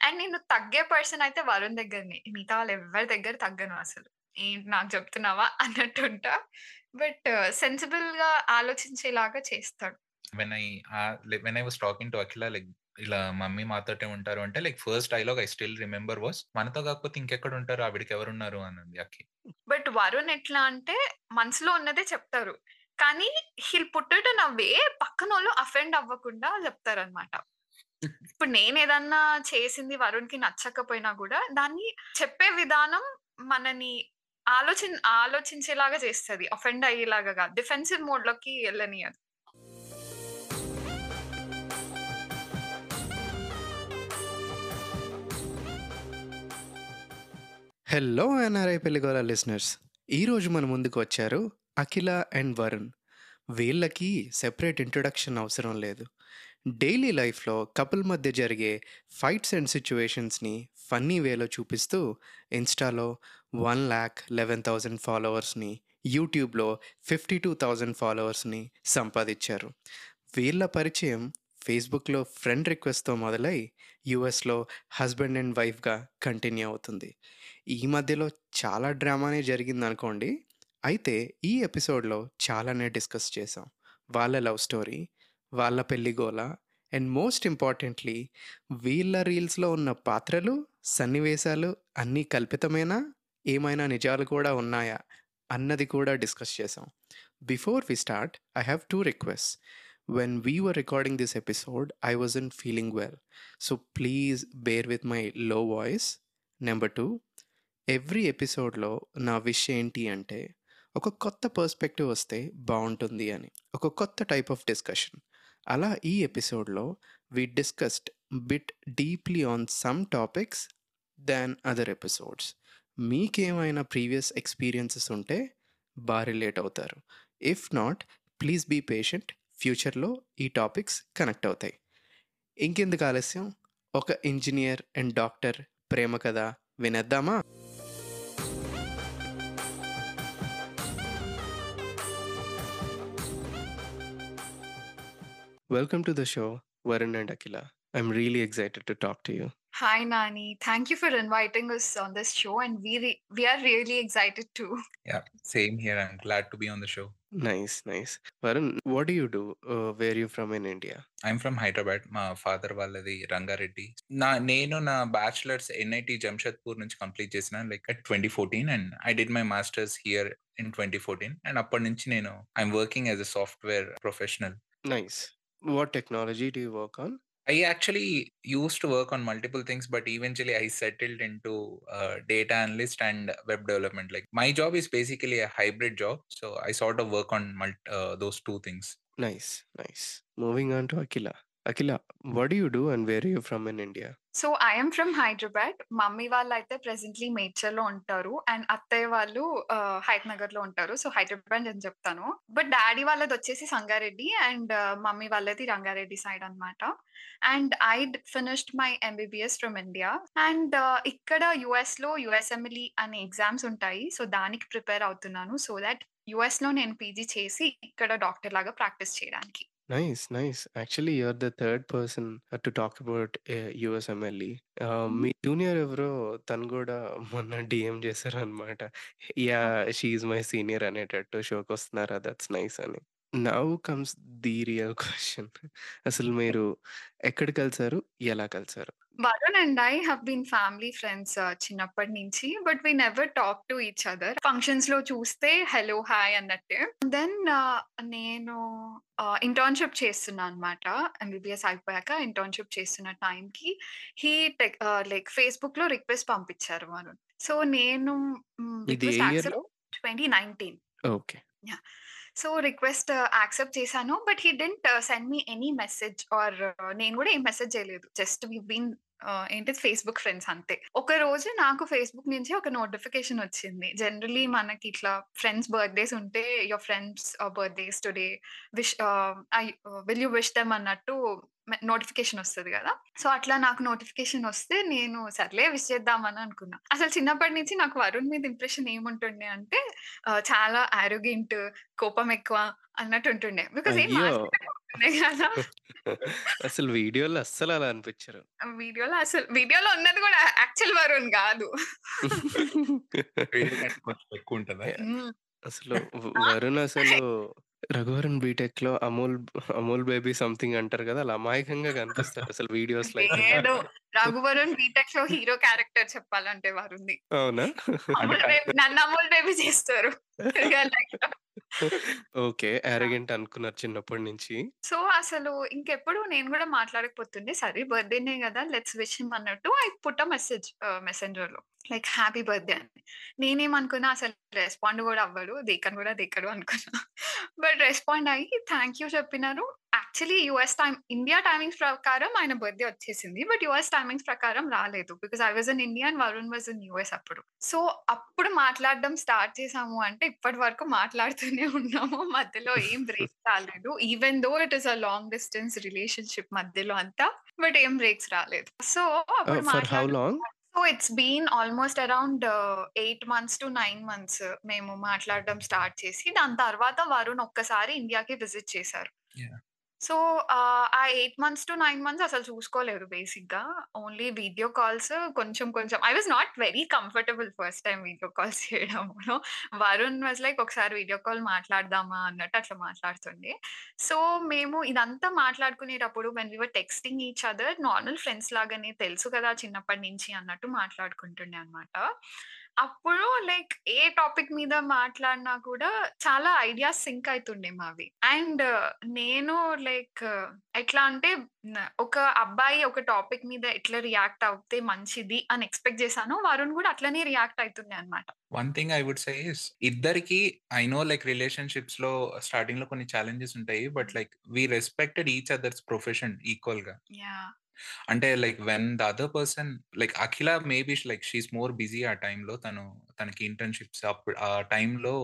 And నేను తగ్గే person అయితే వరుణ్ దగ్గరనే. మిగతా వాళ్ళు ఎవ్వరి దగ్గర తగ్గను అసలు. ఏంటి నాకు చెప్తున్నావా. బట్ ఆలోచించేలాగా చేస్తాడు. When I ah, like when I was talking to Akhila like ఇలా మమ్మీ మాతోటే ఉంటారు అంటే like first dialogue I still remember was మనతో కాకపోతే ఇంకెక్కడ ఉంటారు ఆవిడకి ఎవరున్నారు అనంది అఖి. బట్ వరుణ్ ఎట్లా అంటే మనసులో ఉన్నదే చెప్తారు. కానీ he'll put it in a way పక్కనోళ్ళు offend అవ్వకుండా చెప్తారనమాట. ఇప్పుడు నేను ఏదన్నా చేసింది వరుణ్‌కి నచ్చకపోయినా కూడా దాన్ని చెప్పే విధానం మనని ఆలోచన ఆలోచించేలాగా చేస్తుంది. అఫెండ్ అయ్యేలాగా గాదు. డిఫెన్సివ్ మోడ్‌లోకి వెళ్ళనియదు హలో ఎన్ఆర్ఐ పెళ్ళిగోల లిసనర్స్ ఈరోజు మన ముందుకు వచ్చారు అఖిల అండ్ వరుణ్. వీళ్ళకి సెపరేట్ ఇంట్రొడక్షన్ అవసరం లేదు. డైలీ లైఫ్లో కపుల్ మధ్య జరిగే ఫైట్స్ అండ్ సిచ్యువేషన్స్ని ఫన్నీ వేలో చూపిస్తూ ఇన్స్టాలో వన్ ల్యాక్ లెవెన్ థౌజండ్ ఫాలోవర్స్ని యూట్యూబ్లో ఫిఫ్టీ టూ థౌజండ్ ఫాలోవర్స్ని సంపాదించారు. వీళ్ళ పరిచయం ఫేస్బుక్లో ఫ్రెండ్ రిక్వెస్ట్తో మొదలై యూఎస్లో హస్బెండ్ అండ్ వైఫ్గా కంటిన్యూ అవుతుంది. ఈ మధ్యలో చాలా డ్రామానే జరిగింది అనుకోండి అయితే ఈ ఎపిసోడ్లో చాలానే డిస్కస్ చేసాం వాళ్ళ లవ్ స్టోరీ వాళ్ళ పెళ్ళి గోల. అండ్ మోస్ట్ ఇంపార్టెంట్లీ వీళ్ళ రీల్స్లో ఉన్న పాత్రలు సన్నివేశాలు అన్నీ కల్పితమేనా? ఏమైనా నిజాలు కూడా ఉన్నాయా? అన్నది కూడా డిస్కస్ చేసాం. Before we start I have to request. When we were recording this episode I was in feeling well so please bear with my low voice number two every ఎపిసోడ్లో నా విష్ ఏంటి అంటే ఒక కొత్త పర్స్పెక్టివ్ వస్తే బాగుంటుంది అని. ఒక కొత్త టైప్ ఆఫ్ డిస్కషన్ అలా ఈ ఎపిసోడ్లో we discussed bit deeply on some topics than other episodes. మీకేమైనా ప్రీవియస్ ఎక్స్పీరియన్సెస్ ఉంటే బాగా రిలేట్ అవుతారు. If not please be patient. ఫ్యూచర్లో ఈ టాపిక్స్ కనెక్ట్ అవుతాయి. ఇంకెందుకు ఆలస్యం? ఒక ఇంజనీర్ అండ్ డాక్టర్ ప్రేమ కథ వినేద్దామా? Welcome to the show Varun and Akhila I'm really excited to talk to you Hi Nani, thank you for inviting us on this show and we re- we are really excited too. Yeah, same here. I'm glad to be on the show. Nice nice Varun what do you do where you from in India I'm from Hyderabad మా father వాళ్ళది రంగారెడ్డి నా నేను నా bachelors NIT Jamshedpur నుంచి complete చేసిన like twenty fourteen and I did my masters here in twenty fourteen and అప్పటి నుంచి నేను I'm working as a software professional nice what technology do you work on? I actually used to work on multiple things, but eventually I settled into uh, data analyst and web development. Like my job is basically a hybrid job, so I sort of work on mul- uh, those two things. Nice, nice. Moving on to Akila. What do you do and where you from in India so I'm from Hyderabad mummy వాళ్ళు అయితే presently మేడ్చల్లో ఉంటారు. And అత్తయ్య వాళ్ళు హైత్ నగర్లో ఉంటారు. So Hyderabad అని చెప్తాను. But daddy వాళ్ళది వచ్చేసి సంగారెడ్డి అండ్ మమ్మీ వాళ్ళది రంగారెడ్డి సైడ్ అన్నమాట. And I finished my MBBS from India and ఇక్కడ యుఎస్లో యుఎస్ఎంఎల్ఈ అనే ఎగ్జామ్స్ ఉంటాయి. సో దానికి ప్రిపేర్ అవుతున్నాను. సో దట్ యుఎస్లో నేను పీజీ చేసి ఇక్కడ డాక్టర్ లాగా ప్రాక్టీస్ చేయడానికి. Nice nice actually you're the third person to talk about USMLE me junior ఎవరో తను కూడా మొన్న డిఎం చేశారు అనమాట యా షీఈ్ మై సీనియర్ అనేటట్టు షోకి వస్తున్నారా దట్స్ నైస్ అని. Now comes the real question అసలు మీరు ఎక్కడ కలిసారు? ఎలా కలిసారు? Varun and I have been family friends చిన్నప్పటి నుంచి but we never talk to each other ఫంక్షన్స్లో చూస్తే హలో హాయ్ అన్నట్టే దెన్ నేను ఇంటర్న్షిప్ చేస్తున్నా అనమాట ఎంబీబీఎస్ అయిపోయాక ఇంటర్న్షిప్ చేస్తున్న టైంకి హీ టెక్ లైక్ ఫేస్బుక్లో రిక్వెస్ట్ పంపించారు వరుణ్ సో నేను ఇది ఏ year? లో? Twenty nineteen okay so request accept చేశాను but he didn't send me any message or నేను కూడా ఏం మెసేజ్ చేయలేదు. జస్ట్ వీ బీన్ ఏంటి ఫేస్బుక్ ఫ్రెండ్స్ అంతే. ఒక రోజు నాకు ఫేస్బుక్ నుంచి ఒక నోటిఫికేషన్ వచ్చింది. జనరలీ మనకి ఇట్లా ఫ్రెండ్స్ బర్త్డేస్ ఉంటే your friends birthdays today wish will you wish them అన్నట్టు నోటిఫికేషన్ వస్తది గదా! సో, అట్లా నాకు నోటిఫికేషన్ వస్తే నేను సర్లే విష్ చేద్దామని అనుకున్నా. అసలు చిన్నప్పటి నుంచి నాకు వరుణ్ మీద ఇంప్రెషన్ ఏముంటుండే అంటే చాలా యారోగెంట్, కోపం ఎక్కువ అన్నట్టు ఉంటుండే. బికాజ్ ఏం గదా! అసలు వీడియోలో అస్సలు అలా అనిపించరు. వీడియోలో అసలు వీడియోలో ఉన్నది గూడా యాక్చువల్ వరుణ్? హ్మ్. అసలు వరుణ్ అసలు 'రఘువరన్ బీటెక్‌లో' అమూల్ అమూల్ బేబీ సంథింగ్ అంటారు గదా! అలా అమాయకంగా కనిపిస్తాడు అసలు వీడియోస్‌లో అయితే. లేదు. రఘువరన్ బీటెక్‌లో హీరో క్యారెక్టర్ చెప్పాలంటే వరుణ్‌ది. అవునా? అమూల్ బేబీ నన్ను అమూల్ బేబీ చేస్తారు. ఓకే. యారోగెంట్ అనుకున్నారు చిన్నప్పటి నుంచి. సో, అసలు ఇంకెప్పుడు నేను గూడా మాట్లాడకపోతుండే. సరే బర్త్‌డేనే గదా! లెట్స్ విష్ హిమ్ అన్నట్టు I put a message ah, మెసెంజర్‌లో. లైక్ హ్యాపీ బర్త్‌డే అని. నేనేమనుకున్నా అసలు రెస్పాండ్ గూడా అవ్వడు. దేకను గూడా దేకడు అనుకున్నా. బట్ రెస్పాండ్ అయ్యి థాంక్ యూ చెప్పినారు. Actually US time India timings ప్రకారం ఆయన బర్త్‌డే వచ్చేసింది. బట్ యూఎస్ టైమింగ్స్ ప్రకారం రాలేదు. Because I was in India and Varun was in US అప్పుడు. సో, అప్పుడు మాట్లాడడం స్టార్ట్ చేసాము అంటే ఇప్పటి వరకు మాట్లాడుతూనే ఉన్నాము. మధ్యలో ఏం బ్రేక్స్ రాలేదు. Even though it is a long distance relationship మధ్యలో అంతా. బట్ ఏం బ్రేక్స్ రాలేదు. సో, అప్పుడు మాట్లాడు long? So, it's been almost around 8 months to 9 months మేము మాట్లాడడం స్టార్ట్ చేసి, దాని తర్వాత వరుణ్ ఒక్కసారి ఇండియాకి విజిట్ చేశారు. సో, ఆ eight months to nine months అసలు చూసుకోలేదు బేసిక్‌గా. ఓన్లీ వీడియో కాల్స్ కొంచెం కొంచెం I was not very comfortable first time video calls చేయడంలో. వరుణ్ వాజ్ లైక్ ఒకసారి వీడియో కాల్ మాట్లాడదామా అన్నట్టు అట్లా మాట్లాడుతుండే. సో, మేము ఇదంతా మాట్లాడుకునేటప్పుడు when we were texting each other normal friends లాగానే తెలుసు కదా! చిన్నప్పటి నుంచి అన్నట్టు మాట్లాడుకుంటుండే అన్నమాట. అప్పుడు లైక్ ఏ టాపిక్ మీద మాట్లాడినా కూడా చాలా ఐడియాస్ సింక్ అయితుండే మావి. అండ్ నేను లైక్ ఎట్లా అంటే ఒక అబ్బాయి ఒక టాపిక్ మీద ఎట్లా రియాక్ట్ అవుతే మంచిది అని ఎక్స్‌పెక్ట్ చేశానో, వరుణ్ గూడా అట్లనే రియాక్ట్ అయితుండే అన్నమాట. One thing I would say ఇద్దరికీ ఐ నో లైక్ రిలేషన్‌షిప్స్‌లో స్టార్టింగ్‌లో కొన్ని ఛాలెంజెస్ ఉంటాయి. But like we respected each others profession ఈక్వల్‌గా. యాహ్! అంటే like when the other person like Akhila maybe like she is more busy ఆ టైంలో. తను తనకి ఇంటర్న్‌షిప్స్ అప్పుడు ఆ టైంలో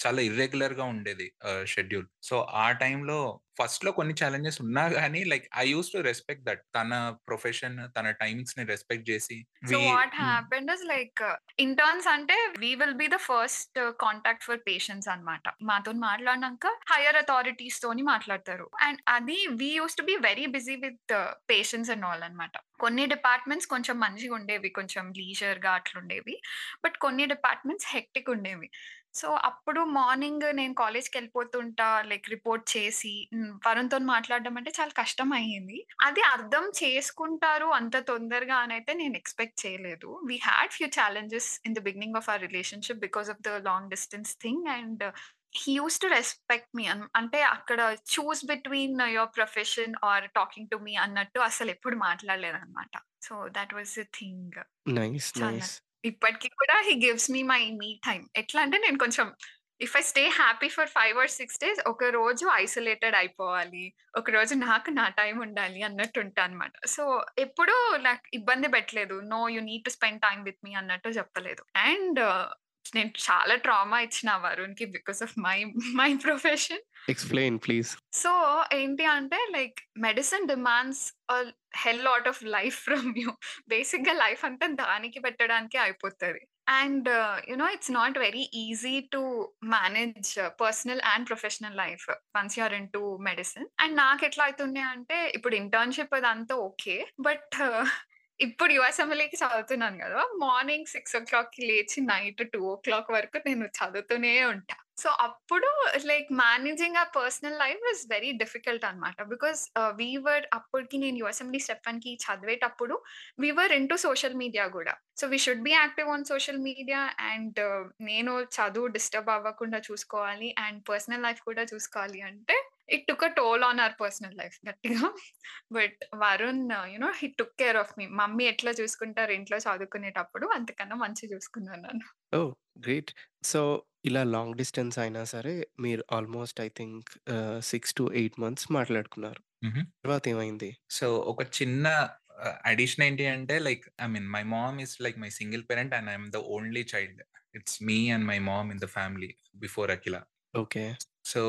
చాలా ఇర్రెగ్యులర్‌గా ఉండేది ఆహ్, షెడ్యూల్. సో, ఆ టైంలో ఫస్ట్‌లో కొన్ని ఛాలెంజెస్ ఉన్నా గాని like I used to respect that. తన ప్రొఫెషన్, తన టైమింగ్స్‌ని రెస్పెక్ట్ చేసి what. Happened is like interns అంటే we will be the first contact for patients అన్నమాట. మాతోని మాట్లాడినంక హైయర్ అథారిటీస్ తోని మాట్లాడతారు. అండ్ అది we used to be very busy with patients and all అన్నమాట. కొన్ని డిపార్ట్మెంట్స్ కొంచెం మంచిగుండేవి. కొంచెం లీజర్‌గా అట్లుండేవి. బట్ కొన్ని డిపార్ట్మెంట్స్ హెక్టిక్ ఉండేవి. సో, అప్పుడు మార్నింగ్ నేను కాలేజ్‌కెళ్ళిపోతుంటా లైక్ రిపోర్ట్ చేసి హ్మ్, వరుణ్‌తోని మాట్లాడడం అంటే చాలా కష్టం అయ్యింది. అది అర్థం చేసుకుంటారు అంత తొందరగా అనైతే నేను ఎక్స్‌పెక్ట్ చేయలేదు. We had few challenges in the beginning of our relationship because of the long distance thing and he used to respect me అన్ అంటే అక్కడ choose between your profession or talking to me అన్నట్టు అసలెప్పుడు మాట్లాడలేదన్నమాట. So, that was the thing. Nice. Nice. ఇప్పటికి కూడా he gives me my me time ఎట్లా అంటే నేను కొంచెం if I stay happy for five or six days ఒక రోజు ఐసోలేటెడ్ అయిపోవాలి. ఒక రోజు నాకు నా టైం ఉండాలి అన్నట్టు ఉంటా అన్నమాట. సో, ఎప్పుడూ నాకు ఇబ్బంది పెట్టలేదు. No you need to spend time with me అన్నట్టు చెప్పలేదు. అండ్ నేను చాలా ట్రామా ఇచ్చిన వరుణ్‌కి because of my my profession. Explain please. So, ఏంటి అంటే like medicine demands hell lot of life from you. బేసిక్‌గా లైఫ్ అంతా దానికి పెట్టడానికే అయిపోతది. And you know it's not very easy to manage personal and professional life once you are into medicine. And నాకెట్లా అయితుండే అంటే ఇప్పుడు ఇంటర్న్‌షిప్ అదంతా ఓకే. బట్ ఇప్పుడు యూఎస్ఎంఎల్ఏకి చదువుతున్నాను కదా మార్నింగ్ 6:00కి లేచి నైట్ 2:00 వరకు నేను చదువుతూనే ఉంటా. సో, అప్పుడు లైక్ మేనేజింగ్ ఆ personal life is very difficult అన్నమాట. బికాస్ వీవర్ అప్పటికి నేను యూఎస్ఎంఎల్ఏ స్టెప్ 1కి చదివేటప్పుడు we were in into social media కూడా so, we should be active on social media and నేను చదువు డిస్టర్బ్ అవ్వకుండా చూసుకోవాలి. అండ్ పర్సనల్ లైఫ్ కూడా చూసుకోవాలి అంటే it took a toll on our personal life గట్టిగా. But Varun you know he took care of me. Mummy ఎట్లా చూసుకుంటారు ఇంట్లో చదువుకునేటప్పుడు అంతకన్నా మంచిగా చూసుకున్నారు నన్ను. ఓహ్! గ్రేట్. సో, ఇలా లాంగ్ డిస్టెన్స్ అయినా సరే మీరు ఆల్‌మోస్ట్ ఐ థింక్ ఆహ్, 6-8 మంత్స్ మాట్లాడుకున్నారు. హుహు. తర్వాత ఏమైంది? సో, ఒక చిన్న అడిషన్ ఏంటి అంటే like I mean my mom is like my single parent and I am the only child. It's me and my mom in the family before Akhila. Okay. So,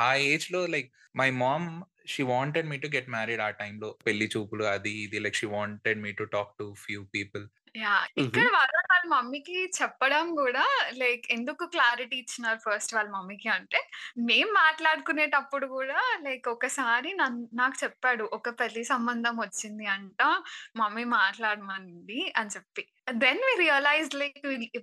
ఆ ఏజ్‌లో like my mom she wanted me to get married ఆ టైంలో పెళ్ళి చూపులు అది ఇది like she wanted me to talk to few people! ఇక్కడ. వాళ్ళ మమ్మీకి చెప్పడం గూడా లైక్ ఎందుకు క్లారిటీ ఇచ్చినారు ఫస్ట్ వాళ్ళ మమ్మీకి అంటే, మేము మాట్లాడుకునేటప్పుడు గూడా లైక్ ఒకసారి నాకు చెప్పాడు. ఒక పెళ్ళి సంబంధం వచ్చింది అంట. మమ్మీ మాట్లాడమనింది అని చెప్పి. Then we realized like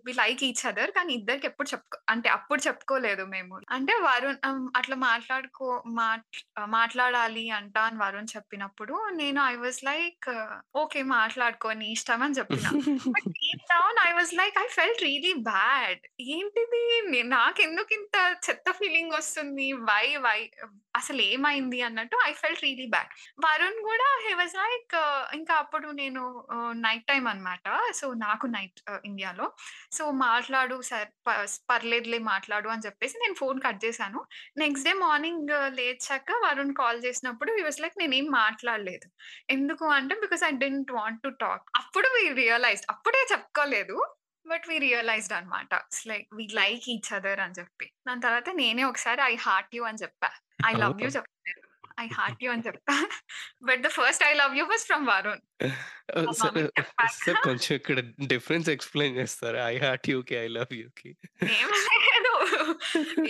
we like each other. కానీ ఇద్దరికి ఎప్పుడు చెప్పుకో అంటే అప్పుడు చెప్పుకోలేదు మేము. అంటే వరుణ్ అట్లా మాట్లాడుకో మాట్ మాట్లాడాలి అంట అని వరుణ్ చెప్పినప్పుడు నేను ఐ వాస్ లైక్ ఓకే మాట్లాడుకో నీ ఇష్టం అని చెప్పిన. But deep down I was like I felt really bad. ఏంటిది నే నాకెందుకు ఇంత చెత్త ఫీలింగ్ వస్తుంది? వై వై అసలు ఏమైంది అన్నట్టు I felt really bad. Varun కూడా హీ వాజ్ లైక్ ఇంకా అప్పుడు నేను నైట్ టైం అన్నమాట. సో నాకు నైట్ ఇండియాలో. సో మాట్లాడు సర్ పర్లేదులే మాట్లాడు అని చెప్పేసి నేను ఫోన్ కట్ చేశాను. నెక్స్ట్ డే మార్నింగ్ లేచాక వరుణ్ కాల్ చేసినప్పుడు హీ వాజ్ లైక్ నేనేం మాట్లాడలేదు. ఎందుకు అంటే because I didn't want to talk. అప్పుడు వి రియలైజ్ అప్పుడే చెప్పుకోలేదు. బట్ వి రియలైజ్డ్ అన్నమాట. It's like we like each other అని చెప్పి. దాని తర్వాత నేనే ఒకసారి ఐ హార్ట్ యూ అని చెప్పా. I love you! చెప్పలేదు. ఐ హార్ట్ యూ అని చెప్పా. But the first I love you was from Varun. Sir కొంచెం ఇక్కడ డిఫరెన్స్ ఎక్స్‌ప్లెయిన్ చేస్తారా? ఐ హార్ట్ యూకి, ఐ లవ్ యూకి. ఏం లేదు.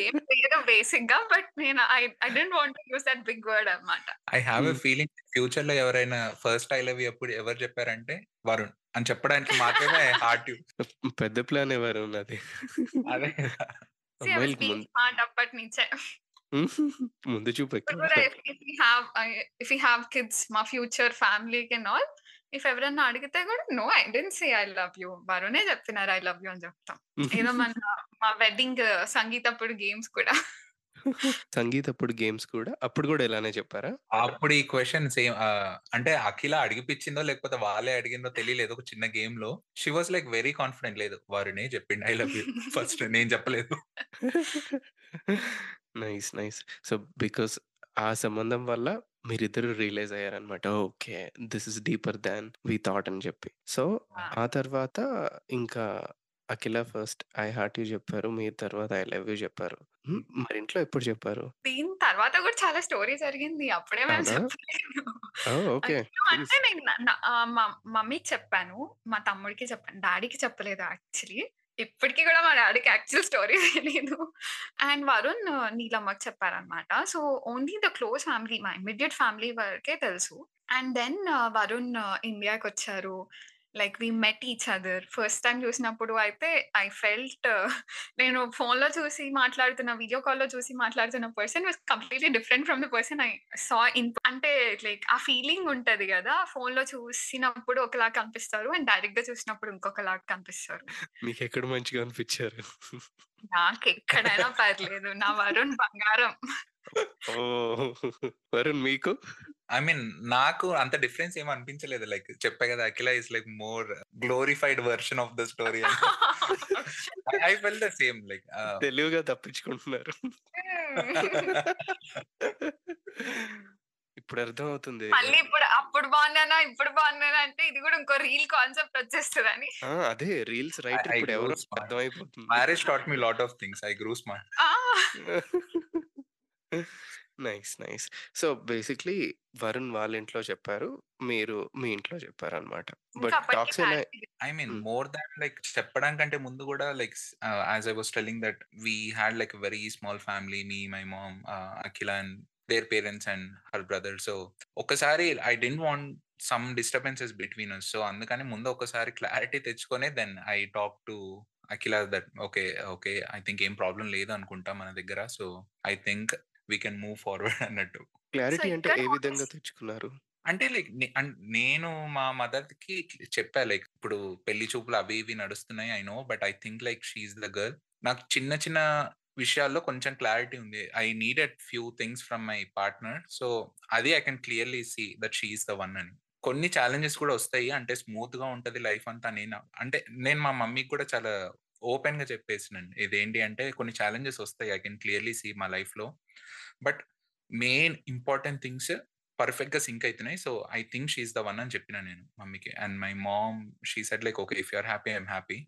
ఏం లేదు బేసిక్‌గా. బట్ నేను I I didn't want to use that big word అన్నమాట. I have a. ఫీలింగ్ ఫ్యూచర్‌లో ఎవరైనా ఫస్ట్ ఐ లవ్ యూ ఎప్పుడు ఎవరు చెప్పారంటే వరుణ్ అని చెప్పడానికి మాత్రమే హార్ట్ యూ. పెద్ద ప్లాన్ ఎవరు ఉన్నది? అదే అప్పటి నుంచే. ముందు చూపు if if we have I if we have kids మా ఫ్యూచర్ ఫ్యామిలీకి అండ్ ఆల్ ఇఫ్ ఎవరైనా అడిగితే కూడా no I didn't say I love you. వరుణే చెప్పినారు ఐ లవ్ యూ అని చెప్తాం. ఏదో మన మా వెడ్డింగ్ సంగీతప్పుడు గేమ్స్ కూడా. సంగీతప్పుడు గేమ్స్ కూడా అప్పుడు కూడా ఇలానే చెప్పారా? అప్పుడు ఈ క్వెషన్ సేమ్ అంటే అఖిల అడిగిపిచ్చిందో లేకపోతే వాళ్ళే అడిగిందో తెలియలేదు. ఒక చిన్న గేమ్‌లో she was like very confident లేదు. వరుణే చెప్పిండు ఐ లవ్ యూ ఫస్ట్ నేను చెప్పలేదు. నైస్. నైస్. సో బికాస్ ఆ సంబంధం వల్ల మీరిద్దరూ realize అయ్యారన్నమాట. Okay. This is deeper than we thought అని చెప్పి. సో! ఆ తర్వాత ఇంకా Akhila first I heart you చెప్పారు. మీరు తర్వాత ఐ లవ్ యూ చెప్పారు. హ్మ్. మరి ఇంట్లో ఎప్పుడు చెప్పారు? దీని తర్వాత కూడా చాలా స్టోరీ జరిగింది. అప్పుడే మేము అవునా? చెప్పలేదు. ఓహ్! ఓకే. అయ్యో! ప్లీజ్. అంటే నేను న న ఆహ్, మా మమ్మీకి చెప్పాను. మా తమ్ముడికి చెప్పాను. డ్యాడీకి చెప్పలేదు యాక్చువల్లీ. ఇప్పటికి కూడా మా డ్యాడీకి యాక్చువల్ స్టోరీ తెలీదు. అండ్ వరుణ్ నీలమ్మకి చెప్పారన్నమాట. So only the close family మా ఇమ్మీడియేట్ ఫ్యామిలీ వరకే తెలుసు. And then Varun ఇండియాకొచ్చారు. Like we met each other. First time చూసినప్పుడు అయితే ఐ ఫెల్ట్ నేను ఫోన్‌లో చూసి మాట్లాడుతున్న వీడియో కాల్‌లో చూసి మాట్లాడుతున్న person was completely different from the person I saw in అంటే లైక్ ఆ ఫీలింగ్ ఉంటది గదా! ఫోన్‌లో చూసినప్పుడు ఒకలాగా కనిపిస్తారు. అండ్ డైరెక్ట్‌గా చూసినప్పుడు ఇంకొకలాగా కనిపిస్తారు. మీకెక్కడ మంచిగా అనిపిచ్చారు? నాకెక్కడైనా పర్లేదు. నా వరుణ్ బంగారం. వరుణ్ మీకు? ఐ మీన్ నాకు అంత డిఫరెన్స్ ఏమి అనిపించలేదు. లైక్ చెప్పా కదా! Akhila is like more glorified version of the story అని. I felt the same like తెలివిగా తప్పించుకుంటున్నారు. ఇప్పుడు అర్థమవుతుంది. మళ్ళీ ఇప్పుడు అప్పుడు బాగున్నానా? ఇప్పుడు బాగున్నానా? అంటే ఇది కూడా ఇంకో రీల్ కాన్సెప్ట్ వచ్చేస్తదని. ఆ! అదే రీల్స్ ఐ ఇప్పుడు ఎవరో. అర్థమైపోతుంది. Marriage taught me lot of things. I grew smart. Nice. Nice. So basically Varun వాళ్ళ ఇంట్లో చెప్పారు. మీరు మీ ఇంట్లో చెప్పారన్నమాట. ఇంకా బట్ అప్పటికి టాక్స్ ఎలా I mean hmm. More than like చెప్పడానికంటే ముందు కూడా like ah, as I was telling that we had like very small family. Me, my mom, ah, Akhila and their parents and her brother. So ఒక్కసారి I didn't want some disturbances between us. So అందుకని ముందు ఒకసారి clarity తెచ్చుకొనే then I talk to Akhila that okay. Okay. I think ఏం problem లేదు అనుకుంటా మన దగ్గర. So I think we can move forward అన్నట్టు. క్లారిటీ అంటే ఏ విధంగా తెచ్చుకున్నారు? అంటే లైక్ నేను మా మదర్‌కి చెప్పా లైక్ ఇప్పుడు పెళ్ళి చూపులు అవి ఇవి నడుస్తున్నాయి. I know. But I think like she is the girl. నాకు చిన్న చిన్న విషయాల్లో కొంచెం క్లారిటీ ఉంది. I needed few things from my partner. So అది I can clearly see that she is the one అని. కొన్ని ఛాలెంజెస్ కూడా వస్తాయి. అంటే స్మూత్‌గా ఉంటది లైఫ్ అంతా నేను అంటే నేను మా మమ్మీకి కూడా చాలా ఓపెన్గా చెప్పేసినండి ఇదేంటి అంటే కొన్ని ఛాలెంజెస్ వస్తాయి. ఐ కెన్ క్లియర్‌లీ సీ మా లైఫ్‌లో. బట్ మెయిన్ ఇంపార్టెంట్ థింగ్స్ పర్ఫెక్ట్‌గా సింక్ అవుతున్నాయి so I think she is the one అని చెప్పిన నేను మమ్మీకి. And my mom she said like okay. If you are happy I'm happy.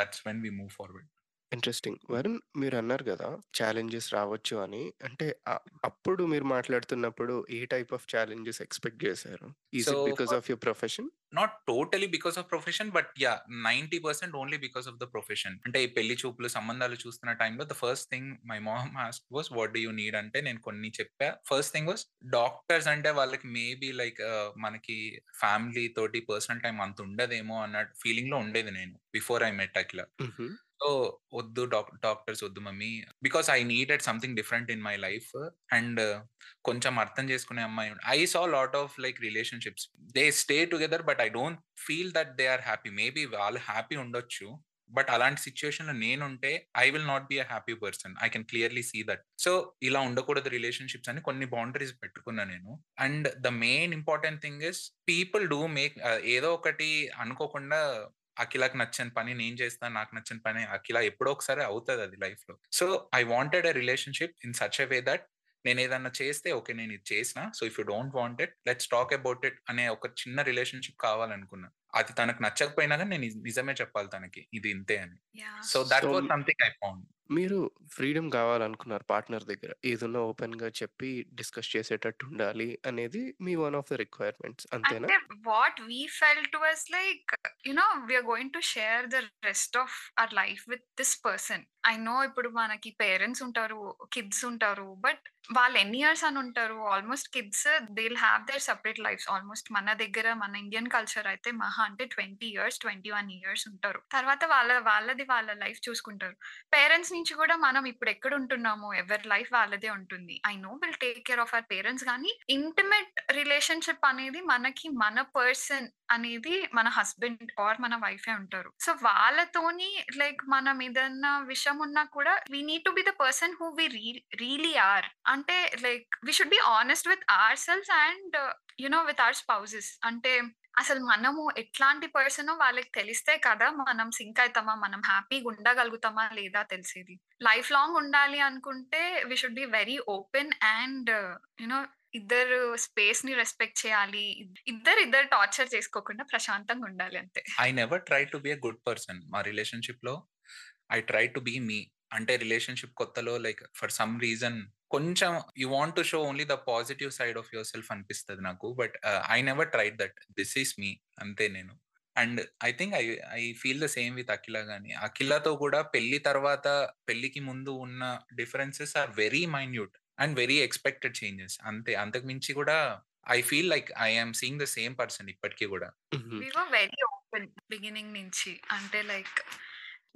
That's when we move forward. Interesting. Varun మీరన్నారు గదా! Challenges రావచ్చు అని. అంటే ఆహ్, అప్పుడు మీరు మాట్లాడుతున్నప్పుడు ఏ టైప్ ఆఫ్ ఛాలెంజెస్ ఎక్స్‌పెక్ట్ జేశారు? Is so, it because for of your profession? Not totally because of profession. But yeah! 90% only because of the profession. అంటే ఈ పెళ్ళి చూపులు, సంబంధాలు చూస్తున్న టైంలో the first thing my mom asked was what do you need అంటే నేను కొన్ని చెప్పా. ఫస్ట్ థింగ్ వాస్ డాక్టర్స్ అంటే వాళ్ళకి మేబీ లైక్ ఆహ్, మనకి ఫ్యామిలీ తోటి పర్సనల్ టైమ్ అంత ఉండదేమో అన్న ఫీలింగ్‌లో ఉండేది నేను. Before I met Akhila. హుహు. సో, వద్దు డాక్టర్స్ వద్దు mummy. Because I needed something different in my life. And కొంచెం అర్థం చేసుకునే అమ్మాయి I saw lot of like relationships. They stay together but I don't feel that they are happy. Maybe వాళ్ళు happy ఉండొచ్చు. But అలాంటి సిట్యుయేషన్‌లో నేనుంటే I will not be a happy person. I can clearly see that. So, ఇలా ఉండకూడదు relationships అని కొన్ని boundaries పెట్టుకున్నా నేను. And the main important thing is people do make ఏదో ఒకటి అనుకోకుండా అఖిలకి నచ్చని పని నేను చేస్తా. నాకు నచ్చని పని అఖిల ఎప్పుడో ఒకసారి అవుతదది లైఫ్‌లో. So, I wanted a relationship in such a way that నేనేదన్నా చేస్తే ఓకే. నేను ఇది చేసినా. So, if you don't want it let's talk about it అనే ఒక చిన్న రిలేషన్‌షిప్ కావాలనుకున్నా. అది తనకు నచ్చకపోయినా గాని నేను నిజ్ నిజమే చెప్పాలి తనకి. ఇది ఇంతే అని. So, that was something I found. మీరు ఫ్రీడమ్ కావాలనుకున్నారు పార్ట్నర్ దగ్గర. ఏదున్నా ఓపెన్‌గా చెప్పి డిస్కస్ చేసేటట్టు ఉండాలి అనేది మీ వన్ ఆఫ్ ద రిక్వైర్మెంట్స్ అంతేనా? అంటే what we felt was like you know we are going to share the rest of our life with this person. I know ఇప్పుడు మనకి పేరెంట్స్ ఉంటారు. కిడ్స్ ఉంటారు. బట్ వాళ్ళు ఎన్ని ఇయర్స్ అని ఉంటారు. Almost kids they will have their separate life almost మన దగ్గర మన ఇండియన్ కల్చర్ అయితే మహా అంటే 20 ఇయర్స్, 21 ఇయర్స్ ఉంటారు. తర్వాత వాళ్ళ వాళ్ళది వాళ్ళ లైఫ్ చూసుకుంటారు. పేరెంట్స్ నుంచి కూడా మనం ఇప్పుడు ఎక్కడ ఉంటున్నామో ఎవరి లైఫ్ వాళ్ళదే ఉంటుంది. I know will take care of our parents కానీ ఇంటిమేట్ రిలేషన్‌షిప్ అనేది మనకి మన పర్సన్ అనేది మన హస్బెండ్ ఆర్ మన వైఫే ఉంటారు. సో, వాళ్ళతోని లైక్ మనం ఏదన్నా విషయం ఉన్నా కూడా we need to be the person who we really are. అంటే like we should be honest with our selves and you know with our spouses అంటే అసలు మనము ఎట్లాంటి పర్సన్ వాళ్ళకి తెలిస్తే కదా మనం సింక్ అయితామా? మనం హ్యాపీగా ఉండగలుగుతామా లేదా తెలిసేది. లైఫ్ లాంగ్ ఉండాలి అనుకుంటే we should be very open and you know ఇద్దరు స్పేస్ని రెస్పెక్ట్ చేయాలి. ఇద్దరు ఇద్దరు టార్చర్ చేసుకోకుండా ప్రశాంతంగా ఉండాలి అంతే. I never try to be a good person. మా రిలేషన్షిప్లో I try to be me. అంటే రిలేషన్‌షిప్ కొత్తలో లైక్ ఫర్ సమ్ రీజన్ కొంచెం you want to show only the positive side of your self అనిపిస్తది నాకు. But I never tried that. This is me అంతే నేను. And I think I I feel the same with Akhila గాని. అఖిలతో కూడా పెళ్ళి తర్వాత పెళ్ళికి ముందు ఉన్న differences are very minute and very expected changes అంతే. అంతకు మించి కూడా I feel like I am seeing the same person ఇప్పటికి కూడా. వర్ ఓపెన్ బిగినింగ్ నుంచి. అంటే లైక్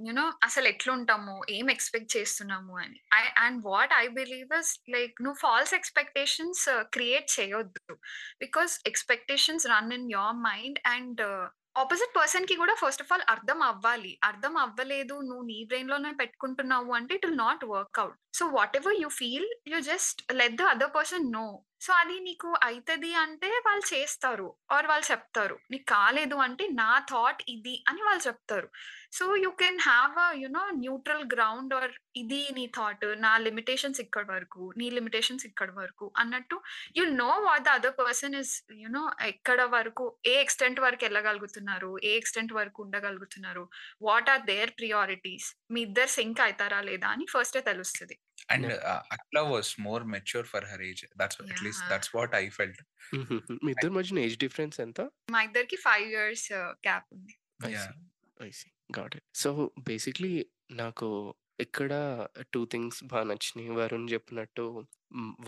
యూ నో అసలు ఎట్లుంటాము? ఏం ఎక్స్‌పెక్ట్ చేస్తున్నాము అని. I and what I believe is like నువ్వు ఫాల్స్ ఎక్స్‌పెక్టేషన్స్ క్రియేట్ చేయొద్దు. Because expectations run in your mind and opposite పర్సన్‌కి కూడా ఫస్ట్ ఆఫ్ ఆల్ అర్థం అవ్వాలి. అర్థం అవ్వలేదు నువ్వు నీ బ్రెయిన్‌లోనే పెట్టుకుంటున్నావు అంటే it will not work out. So, whatever you feel you just let the other person know. So, అది నీకు అవుతుంది అంటే వాళ్ళు చేస్తారు. ఆర్ వాళ్ళు చెప్తారు. నీకు కాలేదు అంటే నా థాట్ ఇది అని వాళ్ళు చెప్తారు. So, you can have a you know neutral ground or ఇది నీ థాట్. నా లిమిటేషన్స్ ఇక్కడ వరకు. నీ లిమిటేషన్స్ ఇక్కడ వరకు అన్నట్టు you know what the other person is you know ఎక్కడ వరకు ఏ ఎక్స్‌టెంట్ వరకు వెళ్ళగలుగుతున్నారు ఏ ఎక్స్‌టెంట్ వరకు ఉండగలుగుతున్నారు. What are their priorities. మీ ఇద్దరు సింక్ అవుతారా లేదా అని ఫస్టే తెలుస్తది. And Akhila was more mature for her age. That's at least yeah! That's what I felt. మీ ఇద్దరి మధ్యన ఏజ్ డిఫరెన్స్ ఎంత? మా ఇద్దరికి 5 ఇయర్స్ గ్యాప్ ఉంది. Got it. సో, బేసిక్‌లీ నాకు ఇక్కడ 2 థింగ్స్ బా నచ్చినాయి. వరుణ్ చెప్పినట్టు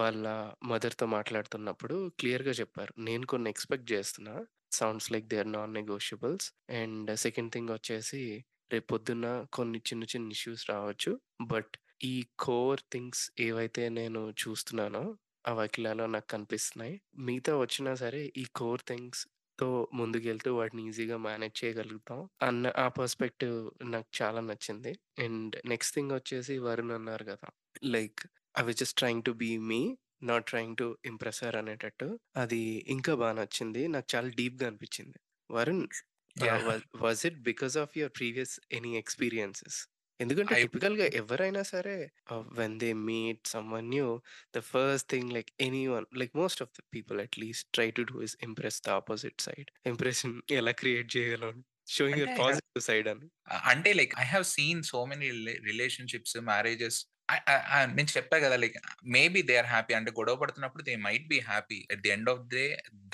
వాళ్ళ మదర్‌తో మాట్లాడుతున్నప్పుడు క్లియర్‌గా చెప్పారు. నేను కొన్ని ఎక్స్‌పెక్ట్ చేస్తున్నా. Sounds like they are non negotiables. And second thing వచ్చేసి రేపొద్దున్న కొన్ని చిన్న చిన్న ఇష్యూస్ రావచ్చు. బట్ ఈ కోర్ థింగ్స్ ఏవైతే నేను చూస్తున్నానో అవి అఖిలలో నాకు కనిపిస్తున్నాయి. మిగతా వచ్చినా సరే ఈ కోర్ థింగ్స్‌తో ముందుకెళ్తూ వాటిని ఈజీగా మేనేజ్ చేయగలుగుతాం అన్న ఆ పర్స్పెక్టివ్ నాకు చాలా నచ్చింది. అండ్ నెక్స్ట్ థింగ్ వచ్చేసి వరుణ్ అన్నారు కదా! Like I was just trying to be me not trying to impress her అనేటట్టు. అది ఇంకా బా నచ్చింది. నాకు చాలా డీప్‌గా అనిపించింది. Varun ah, yeah! వ was it because of your previous any experiences? ఎందుకంటే ఐ టిపికల్‌గా ఎవరైనా సరే when they meet someone new the first thing like anyone like most of the people at least try to do is impress the opposite side. Impression ఎలా create చేయగలం showing your అంటే positive side అని. అంటే like I have seen so many relay relationships, marriages నేను చెప్పా కదా! Like maybe they are happy అంటే గొడవ పడుతున్నప్పుడు they might be happy. At the end of the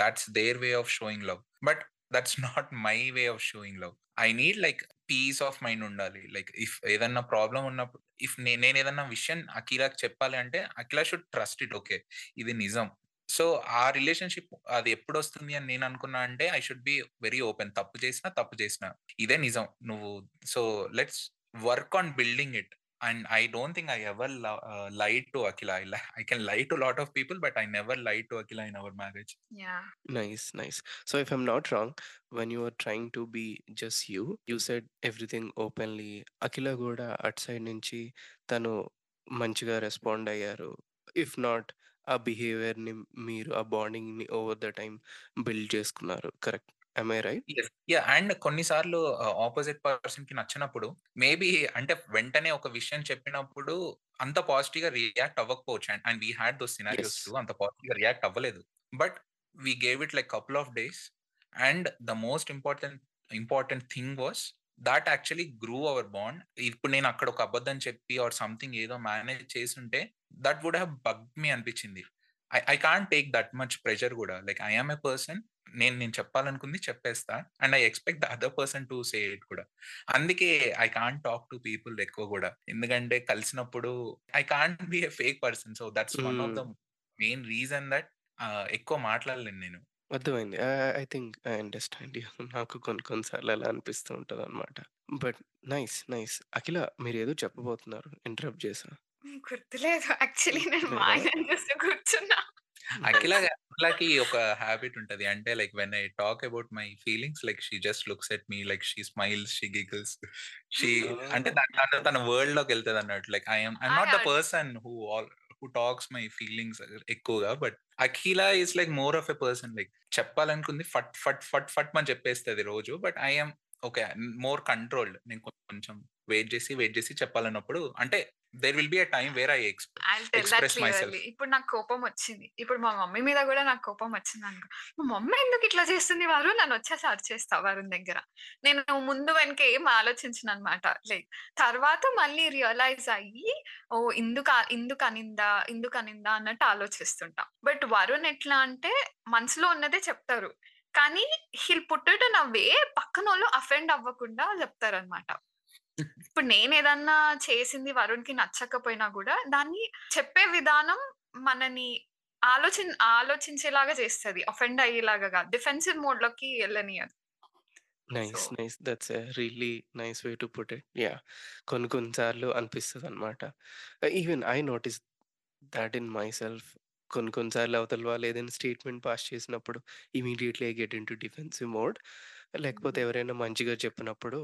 that's their way of showing love. But that's not my way of showing love. I need like peace of mind ఉండాలి. Like if ఏదన్నా problem ఉన్నప్పుడు if నే నేనేదన్నా విషయం అఖిలాకి చెప్పాలి అంటే Akhila should trust it okay. ఇది నిజం. సో, ఆ రిలేషన్‌షిప్ అది ఎప్పుడు వస్తుంది అని నేను అనుకున్నా అంటే I should be very open. తప్పు చేసినా, తప్పు చేసినా ఇదే నిజం. నువ్వు so, let's work on building it. And I don't think I ever ల ah, lied to Akhila. I lie I can lie to lot of people but I never lied to Akhila in our marriage. Yeah! Nice. Nice. So, if I'm not wrong when you are trying to be just you, you said everything openly. Akhila గూడా అటు side నుంచి తను మంచిగా respond అయ్యారు. If not ఆ బిహేవియర్‌ని మీరు ఆ బాండింగ్‌ని over the time build చేసుకున్నారు. కరెక్ట్. I right? అండ్ కొన్ని సార్లు ఆహ్, అపోజిట్ పర్సన్‌కి నచ్చనప్పుడు మేబీ అంటే వెంటనే ఒక విషయం చెప్పినప్పుడు అంత పాజిటివ్‌గా రియాక్ట్ అవ్వకపోవచ్చు. And and we had those scenarios. అంత పాజిటివ్‌గా రియాక్ట్ అవ్వలేదు. But we gave it like couple of days and the most important important thing was that actually grew our bond. ఇప్పుడు నేను అక్కడ ఒక అబద్ధం చెప్పి ఆర్ సంథింగ్ ఏదో మేనేజ్ చేసుంటే that would have bugged me అనిపించింది. I I can't take that much pressure గూడా. Like I am a person నేను నేను చెప్పాలనుకుంది చెప్పేస్తా. And I expect the other person to say it కూడా. అందుకే I can't talk to people ఎక్కువ గూడా. ఎందుకంటే కలిసినప్పుడు I can't be a fake person. So, that's one of the. Main reason that ఎక్కువ మాట్లాడలేను నేను. అర్థమైంది. I think I understand you. నాకు కొన్ని కొన్ని సార్లు అలా అనిపిస్తూ ఉంటదనమాట. But nice. నైస్. అఖిల మీరేదో చెప్పబోతున్నారు. ఇంటరప్ట్ చేశా. గుర్తులేదు. యాక్చువల్లీ నేను మా లేదా? ఆయనని చూస్తూ కూర్చున్నా. అఖిల అఖిలకి ఒక హాబిట్ ఉంటది. అంటే like when I talk about my feelings like she just looks at me like she smiles, she giggles. She అంటే ఓహ్! తన ఎళ్తదన్నట్టు. Like I am I am I not the person who all who talks my feelings ఎక్కువగా. But Akhila is like more of a person like చెప్పాలనుకుంది ఫట్ ఫట్ ఫట్ ఫట్ మని చెప్పేస్తది రోజు. But I am okay. More controlled. నేను కొంచెం వెయిట్ చేసి, వెయిట్ చేసి చెప్పాలన్నప్పుడు అంటే there will be a time where I express. ఇప్పుడు నాకు కోపం వచ్చింది. ఇప్పుడు మా మమ్మీ మీద గూడా నాకు కోపం వచ్చిందనుకో, మా మమ్మీ ఎందుకు ఇట్లా చేస్తుంది వరుణ్ అని వచ్చేసి అరిచేస్తా వరుణ్ దగ్గర. నేను ముందు వెనక ఏం ఆలోచించననమాట. లైక్ తర్వాత మళ్ళీ రియలైజ్ అయ్యి ఓహ్! ఇందుక ఇందుకనిందా, ఇందుకనిందా అన్నట్టు ఆలోచిస్తుంటా. బట్ వరుణ్ ఎట్లా అంటే మనసులో ఉన్నదే చెప్తారు. కానీ he'll put it in a way పక్కనోళ్ళు offend అవ్వకుండా చెప్తారనమాట. ఇప్పుడు నేను ఏదన్నా చేసింది వరుణ్కి నచ్చకపోయినా కూడా దాన్ని చెప్పే విధానం మనని ఆలోచి ఆలోచించేలాగా చేస్తుంది అఫెండ్ అయ్యేలాగా గాదు. డిఫెన్సివ్ మోడ్‌లోకి వెళ్ళనియదు nice. Nice. That's a really nice way to put it. Yeah కొన్ని కొన్ని సార్లు అనమాట even I notice that in myself. కొన్ని కొన్ని సార్లు అవతల వాళ్ళు ఏదైనా స్టేట్మెంట్ పాస్ చేసినప్పుడు immediately I get into defensive mode. లేకపోతే ఎవరైనా మంచిగా చెప్పినప్పుడు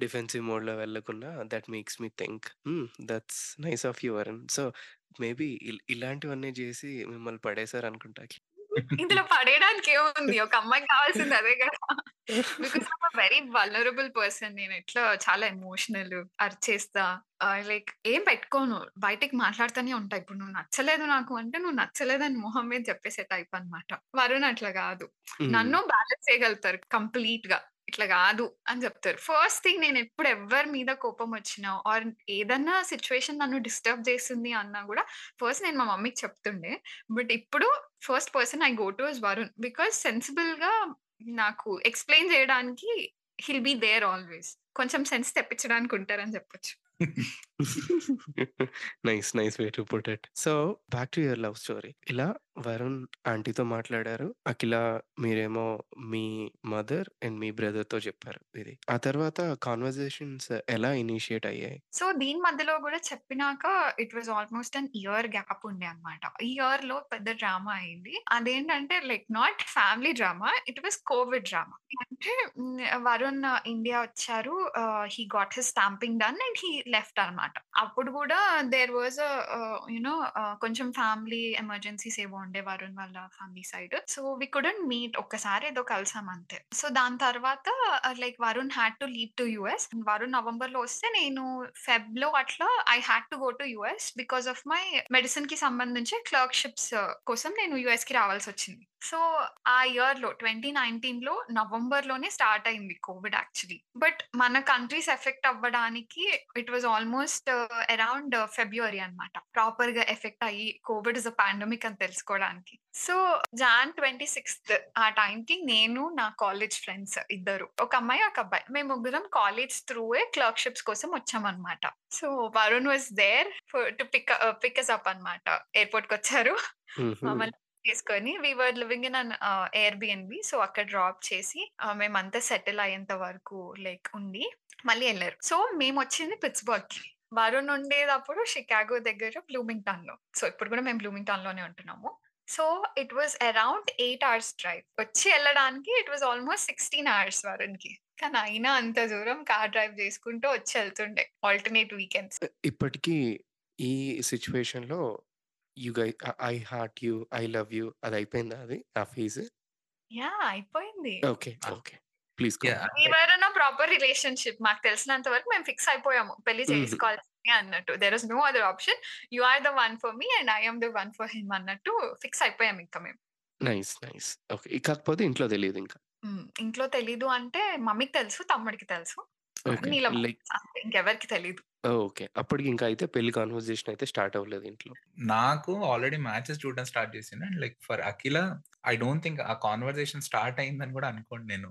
డిఫెన్సివ్ మోడ్‌లో వెళ్ళకుండా that makes me think that's nice of you so, maybe ఇల్ ఇలాంటివన్నీ చేసి మిమ్మల్ని పడేశారు అనుకుంటా ఇందులో పడేయడానికి ఏముంది? ఒక అమ్మాయికి కావాల్సింది అదే గదా! Because I am a very vulnerable person. నేను ఎట్లా చాలా ఎమోషనల్ అరిచేస్తా. లైక్ ఏం పెట్టుకోను. బయటికి మాట్లాడుతూనే ఉంటా. ఇప్పుడు నువ్వు నచ్చలేదు నాకు అంటే నువ్వు నచ్చలేదని మొహం మీద చెప్పేసే టైప్ అన్నమాట. వరుణ్ అట్లా. హ్మ్. నన్ను బ్యాలెన్స్ చేయగలుగుతారు కంప్లీట్‌గా. ఇట్లా కాదు అని చెప్తారు. ఫస్ట్ థింగ్ నేను ఎప్పుడు ఎవరి మీద కోపం వచ్చినా ఆర్ ఏదన్నా సిచ్యువేషన్ నన్ను డిస్టర్బ్ చేస్తుంది అన్నా కూడా ఫస్ట్ నేను మా మమ్మీకి చెప్తుండే. బట్ ఇప్పుడు first person I go to is Varun. Because సెన్సిబుల్గా నాకు ఎక్స్‌ప్లెయిన్ చేయడానికి హిల్ బీ దేర్ ఆల్‌వేస్. కొంచెం సెన్స్ తెప్పించడానికి ఉంటారని చెప్పొచ్చు. Nice. Nice way to put it. So, back to your love story. ఇలా వరుణ్ ఆంటీతో మాట్లాడారు. అఖిల మీరేమో మీ మదర్ అండ్ మీ బ్రదర్‌తో చెప్పారు ఇది. ఆ తర్వాత కన్వర్జేషన్స్ ఎలా ఇనిషియేట్ అయ్యాయి? సో, దీని మధ్యలో గూడా చెప్పినాక it was almost an year gap ఉండే అన్నమాట. ఈ ఇయర్‌లో పెద్ద డ్రామా అయింది. అదేంటంటే like not family drama. It was covid drama. అంటే హ్మ్, వరుణ్ ఇండియా వచ్చారు. ఆహ్, he got his stamping done and he left అన్నమాట. అప్పుడు గూడా there was you know ah, you know ah, కొంచెం ఫ్యామిలీ ఎమర్జెన్సీస్ ఏవో ఉండే వరుణ్ వాళ్ళ family side so we couldn't meet ఒక్కసారి ఏదో కలిసాం అంతే. సో దాని తర్వాత uh, like Varun had to leave to US Varun నవంబర్లో వస్తే నేను ఫెబ్లో అట్లా I had to go to US because of my మెడిసిన్కి సంబంధించి క్లర్క్షిప్స్ uh, కోసం నేను యుఎస్కి రావాల్సి వచ్చింది. సో ఆ ఇయర్లో ట్వంటీ నైన్టీన్లో నవంబర్లోనే స్టార్ట్ అయింది కోవిడ్ యాక్చువల్లీ బట్ మన కంట్రీస్ ఎఫెక్ట్ అవ్వడానికి it was almost around February అనమాట ప్రాపర్గా ఎఫెక్ట్ అయ్యి కోవిడ్ ఇస్ అ పాండమిక్ అని తెలుసుకోవడానికి. సో జాన్ ట్వంటీ సిక్స్త్ ఆ టైంకి నేను నా కాలేజ్ ఫ్రెండ్స్ ఇద్దరు. ఒక అమ్మాయి ఒక అబ్బాయి. మేము ముగ్గురం కాలేజ్ త్రూ క్లర్క్షిప్స్ కోసం వచ్చామన్నమాట. So Varun was there to pick pick us up అనమాట ఎయిర్పోర్ట్కి వచ్చారు. మమ్మల్ని తీసుకొని we were living in an Airbnb so అక్కడ డ్రాప్ చేసి మేమంతా సెటిల్ అయ్యేంత వరకు లైక్ ఉండి మళ్ళీ వెళ్ళారు. సో మేము వచ్చింది పిట్స్బర్గ్కి వరుణ్ ఉండేటప్పుడు షికాగో దగ్గర బ్లూమింగ్టన్లో. సో ఇప్పుడు కూడా మేము బ్లూమింగ్టన్లోనే ఉంటున్నాము. So it was around eight hours drive. వచ్చి వెళ్ళడానికి it was almost sixteen hours వరుణ్కి కానీ అయినా అంత దూరం కార్ డ్రైవ్ చేసుకుంటూ వచ్చి వెళ్తుండే ఆల్టర్నేట్ వీకెండ్స్. ఇప్పటికీ ఈ సిచ్యువేషన్లో you guy I heart you I love you అది అయిపోయిందా అది? ఆ ఫేజ్? యా అయిపోయింది. Okay okay. Please proper relationship మాకు తెలిసినంత వరకు మేము ఫిక్స్ అయిపోయాము. పెళ్ళి చేసుకోవాల్సింది అన్నట్టు. There is no other option you are the one for me and I'm the one for him అన్నట్టు ఫిక్స్ అయిపోయాం ఇంకా మేము. నైస్ నైస్ ఓకే కాకపోతే ఇంట్లో తెలియదు ఇంకా. ఇంట్లో తెలీదు అంటే మమ్మీకి తెలుసు తమ్ముడికి తెలుసు. ఇంకెవరికి తెలీదు. ఓకే అప్పటికి ఇంకా అయితే పెళ్ళి కాన్వర్జేషన్ అయితే స్టార్ట్ అవ్వలేదు ఇంట్లో. నాకు ఆల్రెడీ మ్యాచెస్ చూడడం స్టార్ట్ చేసింది and like for Akhila I don't think ఆ కాన్వర్జేషన్ స్టార్ట్ అయిందని కూడా అనుకోండి నేను.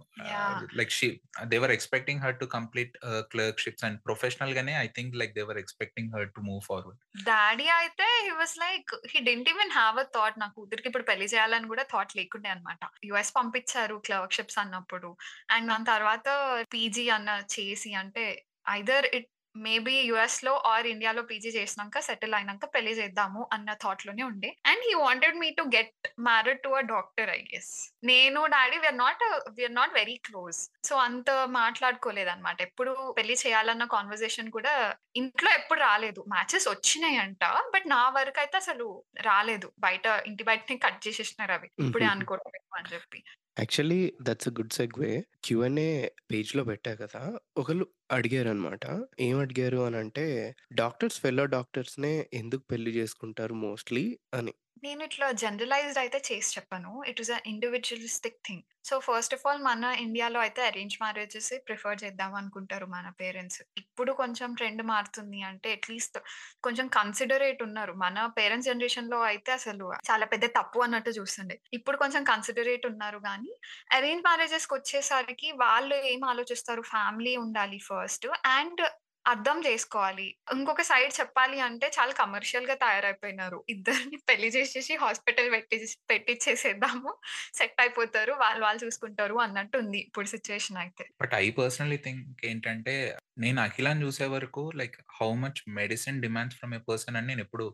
Like she they were expecting her to complete clerkships and professional గానే I think like they were expecting her to move forward. Daddy అయితే he was like he didn't even have a thought నా కూతురికి ఇప్పుడు పెళ్ళి చేయాలని కూడా thought లేకుండే అనమాట యుఎస్ పంపించారు క్లర్క్షిప్స్ అన్నప్పుడు. అండ్ దాని తర్వాత పీజీ అన్న చేసి అంటే ఐదర్ ఇట్ మేబీ యుఎస్లో ఆర్ ఇండియాలో పీజీ చేసినాక సెటిల్ అయినాక పెళ్ళి చేద్దాము అన్న థాట్లోనే ఉండే. And he wanted me to get married to a doctor I guess నేను daddy we are not we are not very close so అంత మాట్లాడుకోలేదన్నమాట. ఎప్పుడు పెళ్ళి చేయాలన్న కాన్వర్జేషన్ కూడా ఇంట్లో ఎప్పుడు రాలేదు. మ్యాచెస్ వచ్చినాయంట బట్ నా వరకు అయితే అసలు రాలేదు. బయట ఇంటి బయటనే కట్ చేసేసినారు అవి. ఇప్పుడే. అనుకోవట్లేదు అని చెప్పి. Actually that's a good segue. QnA పేజ్లో పెట్టా కదా ఒకళ్ళు అడిగారు అనమాట ఏం అడిగారు అని అంటే డాక్టర్స్ ఫెలో డాక్టర్స్ నే ఎందుకు పెళ్ళి చేసుకుంటారు మోస్ట్లీ? అని. నేను ఇట్లా జనరలైజ్డ్ అయితే చేసి చెప్పను. It is a individualistic thing so first of all మన ఇండియాలో అయితే అరేంజ్ మ్యారేజెస్ ప్రిఫర్ చేద్దాం అనుకుంటారు మన పేరెంట్స్ ఇప్పుడు కొంచెం ట్రెండ్ మారుతుంది అంటే అట్లీస్ట్ కొంచెం కన్సిడరేట్ ఉన్నారు. మన పేరెంట్స్ జనరేషన్లో అయితే అసలు చాలా పెద్ద తప్పు అన్నట్టు చూస్తుండే. ఇప్పుడు కొంచెం కన్సిడరేట్ ఉన్నారు కానీ అరేంజ్ మ్యారేజెస్కి వచ్చేసరికి వాళ్ళు ఏం ఆలోచిస్తారు? ఫ్యామిలీ ఉండాలి ఫస్ట్ అండ్ అర్థం చేసుకోవాలి. ఇంకొక సైడ్ చెప్పాలి అంటే చాలా కమర్షియల్గా తయారైపోయినారు. ఇద్దరిని పెళ్ళి చేసేసి హాస్పిటల్ పెట్టి పెట్టించేసేద్దాము సెట్ అయిపోతారు. వాళ్ళు వాళ్ళు చూసుకుంటారు అన్నట్టు ఉంది ఇప్పుడు సిచ్యువేషన్ అయితే. బట్ ఐ పర్సనలీ థింక్ ఏంటంటే నేను అఖిలాని చూసే వరకు like how much medicine demands from a person అని నేను ఎప్పుడు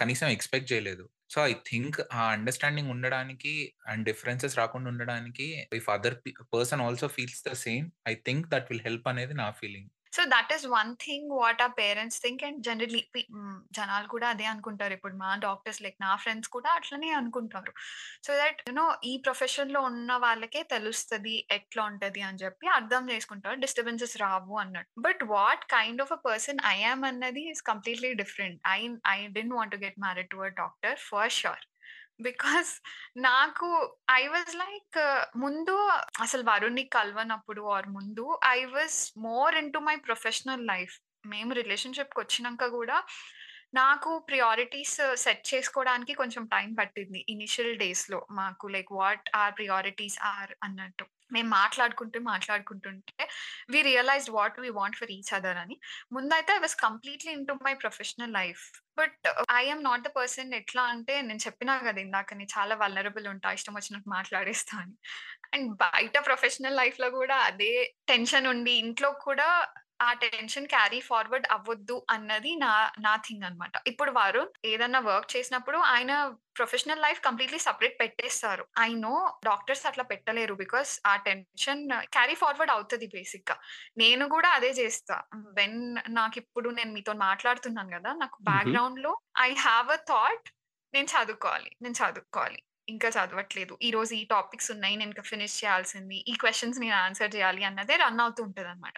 కనీసం ఎక్స్పెక్ట్ చేయలేదు. సో ఐ థింక్ ఆ అండర్స్టాండింగ్ ఉండడానికి అండ్ డిఫరెన్సెస్ రాకుండా ఉండడానికి if other person also feels the same I think that will help అనేది నా feeling. So that is one thing what ఆ పేరెంట్స్ థింక్ అండ్ జనరలీ జనాలు కూడా అదే అనుకుంటారు. ఇప్పుడు మా డాక్టర్స్ లైక్ నా ఫ్రెండ్స్ కూడా అట్లనే అనుకుంటారు. సో దట్ యునో ఈ ప్రొఫెషన్లో ఉన్న వాళ్ళకే తెలుస్తుంది ఎట్లా ఉంటది అని చెప్పి అర్థం చేసుకుంటారు. డిస్టర్బెన్సెస్ రావు అన్నట్టు. But what kind of a person I am అన్నది is completely different. I I didn't want to get married to a doctor for sure because నాకు ఐ వాజ్ లైక్ ముందు అసలు వరుణ్ని కలవనప్పుడు ఆర్ ముందు I was more into my professional life మేము రిలేషన్షిప్కి వచ్చినాక కూడా నాకు ప్రియారిటీస్ సెట్ చేసుకోవడానికి కొంచెం టైం పట్టింది ఇనిషియల్ డేస్లో. మాకు like what are priorities are అన్నట్టు. మేము మాట్లాడుకుంటూ మాట్లాడుకుంటుంటే we realised what we want for each other అని. ముందైతే I was completely into my professional life but I'm not the person ఎట్లా అంటే నేను చెప్పినా కదా ఇందాక నేను చాలా వల్నరబుల్ ఉంటా ఇష్టం వచ్చినట్టు మాట్లాడేస్తా అని. అండ్ బయట ప్రొఫెషనల్ లైఫ్లో కూడా అదే టెన్షన్ ఉండి ఇంట్లో కూడా ఆ టెన్షన్ క్యారీ ఫార్వర్డ్ అవ్వద్దు అన్నది నా నా థింగ్ అనమాట ఇప్పుడు వారు ఏదన్నా వర్క్ చేసినప్పుడు ఆయన ప్రొఫెషనల్ లైఫ్ కంప్లీట్లీ సపరేట్ పెట్టేస్తారు ఐ నో డాక్టర్స్ అట్లా పెట్టలేరు బికాస్ ఆ టెన్షన్ క్యారీ ఫార్వర్డ్ అవుతుంది బేసిక్గా నేను కూడా అదే చేస్తా వెన్ నాకు ఇప్పుడు నేను మీతో మాట్లాడుతున్నాను కదా నాకు బ్యాక్గ్రౌండ్లో ఐ హ్యావ్ అ థాట్ నేను చదువుకోవాలి. నేను చదువుకోవాలి. ఇంకా చదవట్లేదు. ఈరోజు ఈ టాపిక్స్ ఉన్నాయి. నేను ఇంకా ఫినిష్ చేయాల్సింది. ఈ క్వెషన్స్ నేను ఆన్సర్ చేయాలి అన్నదే రన్ అవుతూ ఉంటదనమాట.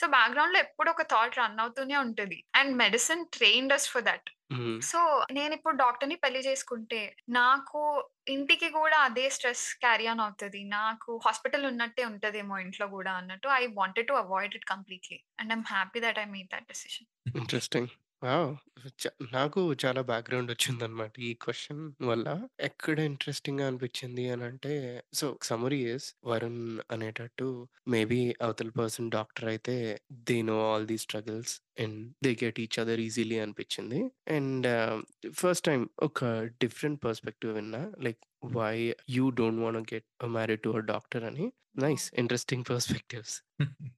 సో, బ్యాక్‌గ్రౌండ్‌లో ఎప్పుడో ఒక థాట్ రన్ అవుతూనే ఉంటది. And medicine trained us for. Hmm. So, నేనిప్పుడు డాక్టర్‌ని పెళ్ళి చేసుకుంటే, నాకు ఇంటికి గూడా అదే స్ట్రెస్ క్యారీ ఆన్ అవుతది. నాకు హాస్పిటల్ ఉన్నట్టే ఉంటదేమో ఇంట్లో గూడా అన్నట్టు I wanted to avoid it completely. And I am happy that I made that decision. Interesting. Wow! చ నాకు చాలా బ్యాక్‌గ్రౌండ్ వచ్చిందనమాట ఈ క్వెషన్ వల్ల. ఎక్కడ ఇంట్రెస్టింగ్‌గా అనిపించింది అనంటే సో, సమ్మరీ ఈస్ వరుణ్ అనేటట్టు మేబీ అవతల పర్సన్ డాక్టర్ అయితే they know all the struggles and they get each other easily అనిపించింది. అండ్ ఫస్ట్ టైమ్ ఒక డిఫరెంట్ పర్స్పెక్టివ్ విన్నా. Like why you don't want get married to a doctor అని. Nice interesting perspectives.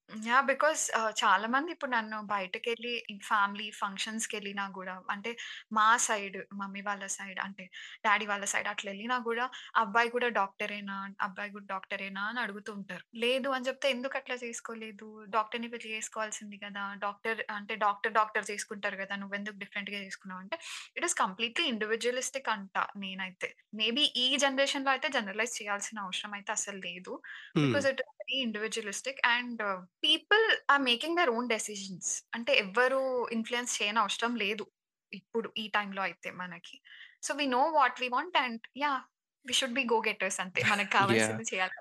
Because ah, చాలా మంది ఇప్పుడు నన్ను బయటకెళ్ళి family ఫంక్షన్స్‌కెళ్ళినా గూడా అంటే మా సైడ్ మమ్మీ వాళ్ళ సైడ్ అంటే డ్యాడీ వాళ్ళ సైడ్ అట్లా ఎళ్ళినా గూడా అబ్బాయి కూడా డాక్టరేనా? అబ్బాయి కూడా డాక్టరేనా? అని అడుగుతూ ఉంటారు. లేదు అని చెప్తే ఎందుకు అట్లా చేసుకోలేదు? డాక్టర్‌ని పెళ్ళి చేసుకోవాల్సింది కదా! డాక్టర్ అంటే డాక్టర్ డాక్టర్ చేసుకుంటారు కదా! నువ్వెందుకు డిఫరెంట్‌గా చేసుకున్నావు అంటే ఇట్ ఈస్ కంప్లీట్‌లీ ఇండివిడ్యువలిస్టిక్ అంట నేనైతే. మేబీ ఈ జనరేషన్‌లో అయితే జనరలైజ్ చేయాల్సిన అవసరం అయితే అసలు లేదు. Because it very individualistic and people are making their own decisions. అంటే ఎవ్వరు ఇన్‌ఫ్లూయెన్స్ చేయనవసరం లేదు. ఇప్పుడు ఈ టైంలో అయితే మనకి. So, we know what we want and yeah! We should be go getters అంతే. మనకు! కావాల్సింది చేయాలి.